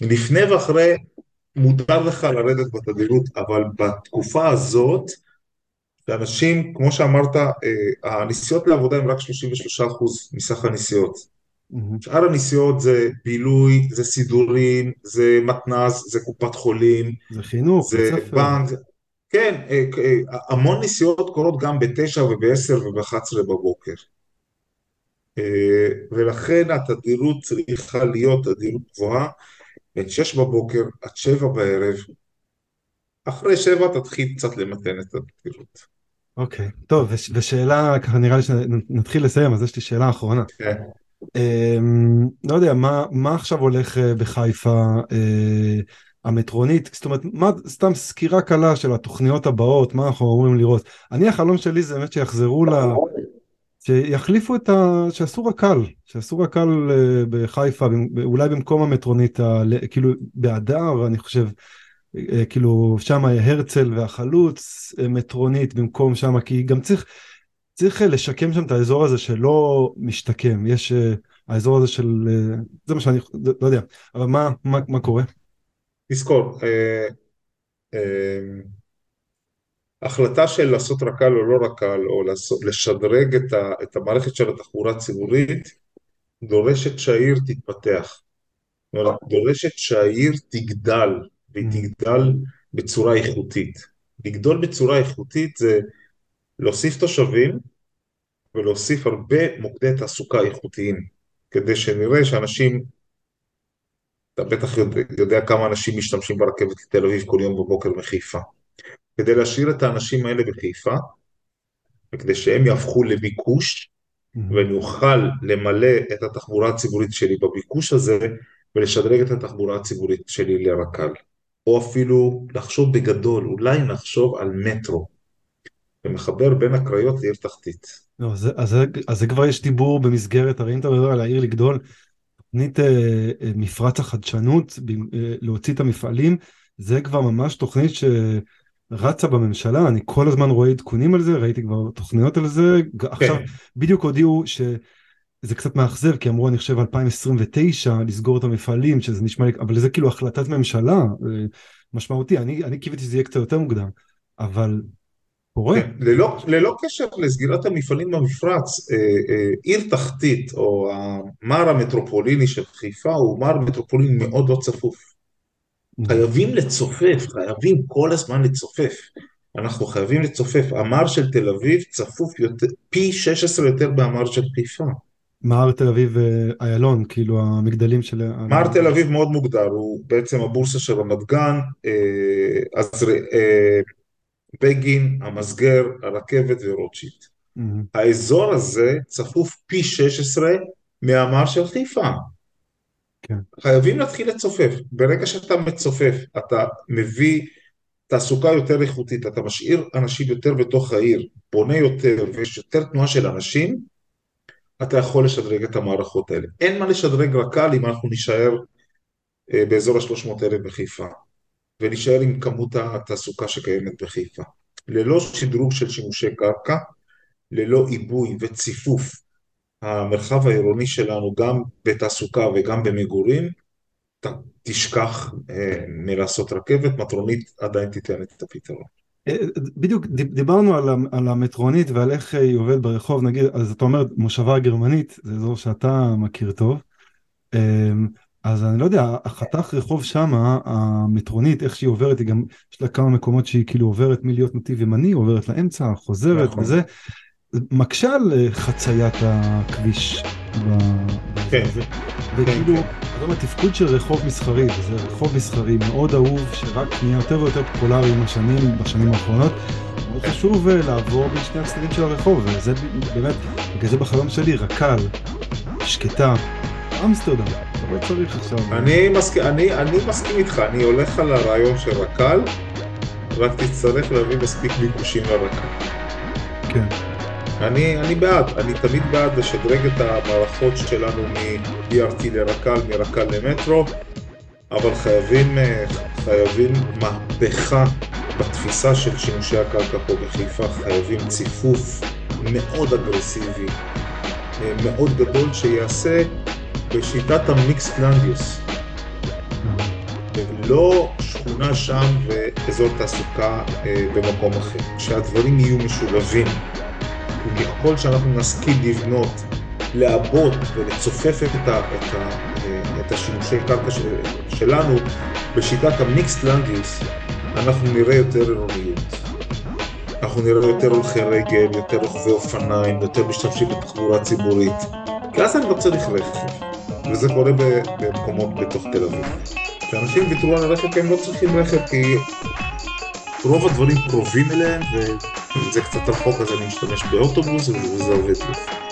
לפני ואחרי מותר לך לרדת בתדירות, אבל בתקופה הזאת, שאנשים, כמו שאמרת, אה, הנסיעות לעבודה הם רק 33% מסך הנסיעות. מהמם. שאר הנסיעות זה בילוי, זה סידורים, זה מתנ"ס, זה קופת חולים, זה חינוך, זה ספר. בנק, כן, אה, אה, המון נסיעות קורות גם בתשע ובעשר ובאחת בבוקר. אה, ולכן התדירות צריכה להיות תדירות גבוהה, בין שש בבוקר עד שבע בערב. אחרי שבע תתחיל קצת למתן את התדירות. אוקיי, טוב, וש, ושאלה, ככה נראה לי שנתחיל לסיים, אז יש לי שאלה אחרונה. כן. אמ, לא יודע, מה, מה עכשיו הולך אה, בחיפה, אה, המטרונית, זאת אומרת, מה, סתם סקירה קלה של התוכניות הבאות, מה אנחנו אמורים לראות. אני, החלום שלי זה באמת שיחזרו ל... שיחליפו את ה... שיעשו רק"ל, שיעשו רק"ל אה, בחיפה, אולי במקום המטרונית. כאילו בהדר, אני חושב, כאילו שם הרצל והחלוץ, מטרונית במקום שם, כי גם צריך, צריך אה, לשקם שם את האזור הזה שלא משתקם, יש אה, האזור הזה של, אה, זה מה שאני, לא לא יודע, אבל מה, מה, מה קורה? תזכור, אה, אה, החלטה של לעשות רק"ל או לא רק"ל, או לעשות, לשדרג את, ה, את המערכת של התחבורה הציבורית, דורשת שהעיר תתפתח. דורשת שהעיר תגדל, והיא Mm. תגדל בצורה איכותית. לגדול בצורה איכותית זה להוסיף תושבים ולהוסיף הרבה מוקדי תעסוקה איכותיים, כדי שנראה שאנשים, אתה בטח יודע, יודע כמה אנשים משתמשים ברכבת לתל אביב כל יום בבוקר מחיפה. כדי להשאיר את האנשים האלה בחיפה, וכדי שהם יהפכו לביקוש, ואני אוכל למלא את התחבורה הציבורית שלי בביקוש הזה ולשדרג את התחבורה הציבורית שלי לרק"ל. או אפילו לחשוב בגדול, אולי נחשוב על מטרו, ומחבר בין הקריות לעיר תחתית. לא, אז, זה- אז, זה- אז זה כבר יש דיבור במסגרת, הרי אם אתה מדבר על העיר לגדול, תוכנית אה, אה, מפרץ החדשנות, ב, אה, להוציא את המפעלים, זה כבר ממש תוכנית שרצה בממשלה, אני כל הזמן רואה עדכונים על זה, ראיתי כבר תוכניות על זה, ג- עכשיו כן, בדיוק הודיעו שזה קצת מאכזב, כי אמרו אני חושב 2029 לסגור את המפעלים, שזה נשמע לי, אבל זה כאילו החלטת ממשלה אה, משמעותי, אני, אני קיוויתי שזה יהיה קצת יותר מוקדם, אבל קורה. כן. ללא, ללא קשר לסגירת המפעלים במפרץ, אה, אה, עיר תחתית, או המר המטרופוליני של חיפה, הוא מר מטרופוליני מאוד לא צפוף. חייבים לצופף, חייבים כל הזמן לצופף. אנחנו חייבים לצופף. המר של תל אביב צפוף יותר, פי 16 יותר מהמר של חיפה. מר תל אביב איילון, כאילו המגדלים של... מר תל אביב מאוד מוגדר, הוא בעצם הבורסה של רמת גן, אה, אז אה, בגין, המסגר, הרכבת ורוטשילד. האזור הזה צפוף פי 16 מהמר של חיפה. כן. חייבים להתחיל לצופף. ברגע שאתה מצופף, אתה מביא תעסוקה יותר איכותית, אתה משאיר אנשים יותר בתוך העיר, בונה יותר ויש יותר תנועה של אנשים, אתה יכול לשדרג את המערכות האלה. אין מה לשדרג רק"ל אם אנחנו נישאר אה, באזור ה-300 אלף בחיפה, ונשאר עם כמות התעסוקה שקיימת בחיפה. ללא שדרוג של שימושי קרקע, ללא עיבוי וציפוף המרחב העירוני שלנו גם בתעסוקה וגם במגורים, תשכח אה, מלעשות רכבת, מטרונית עדיין תיתן את הפתרון. אה, בדיוק דיברנו על, על המטרונית ועל איך היא עובדת ברחוב, נגיד, אז אתה אומר מושבה הגרמנית, זה אזור שאתה מכיר טוב, אז אני לא יודע, החתך רחוב שמה, המטרונית, איך שהיא עוברת, היא גם, יש לה כמה מקומות שהיא כאילו עוברת מלהיות נתיב ימני, עוברת לאמצע, חוזרת נכון. וזה, מקשה על אה, חציית הכביש. כן. וכאילו, גם התפקוד של רחוב מסחרי, וזה רחוב מסחרי מאוד אהוב, שרק נהיה יותר ויותר פופולרי עם השנים, בשנים האחרונות. מאוד חשוב אה, לעבור בין שני הצדדים של הרחוב, וזה באמת, בגלל זה בחלום שלי, רק"ל, שקטה, אמסטרדם, לא צריך עכשיו... אני מסכים, אני, אני מסכים איתך, אני הולך על הרעיון של רק"ל, רק תצטרך להביא מספיק ביקושים לרק"ל. כן. אני, אני בעד, אני תמיד בעד לשדרג את המערכות שלנו מ-BRT לרק"ל, מרק"ל למטרו, אבל חייבים, אה, חייבים מהפכה בתפיסה של שימושי הקרקע פה בחיפה, חייבים ציפוף מאוד אגרסיבי, אה, מאוד גדול, שיעשה בשיטת המיקס קלנדיוס. ולא שכונה שם ואזור תעסוקה אה, במקום אחר, שהדברים יהיו משולבים. וככל שאנחנו נשכיל לבנות, לעבות ולצופף את, ה, את, ה, את השימושי קרקע של, שלנו בשיטת המיקסט לנדיוס, אנחנו נראה יותר עירוניות. אנחנו נראה יותר הולכי רגל, יותר רוכבי אופניים, יותר משתמשים בתחבורה ציבורית. כי אז אני לא צריך רכב, וזה קורה במקומות בתוך תל אביב. כשאנשים ויתרו על הרכב כי הם לא צריכים רכב כי רוב הדברים קרובים אליהם, וזה קצת רחוק אז אני משתמש באוטובוס וזה עובד לי.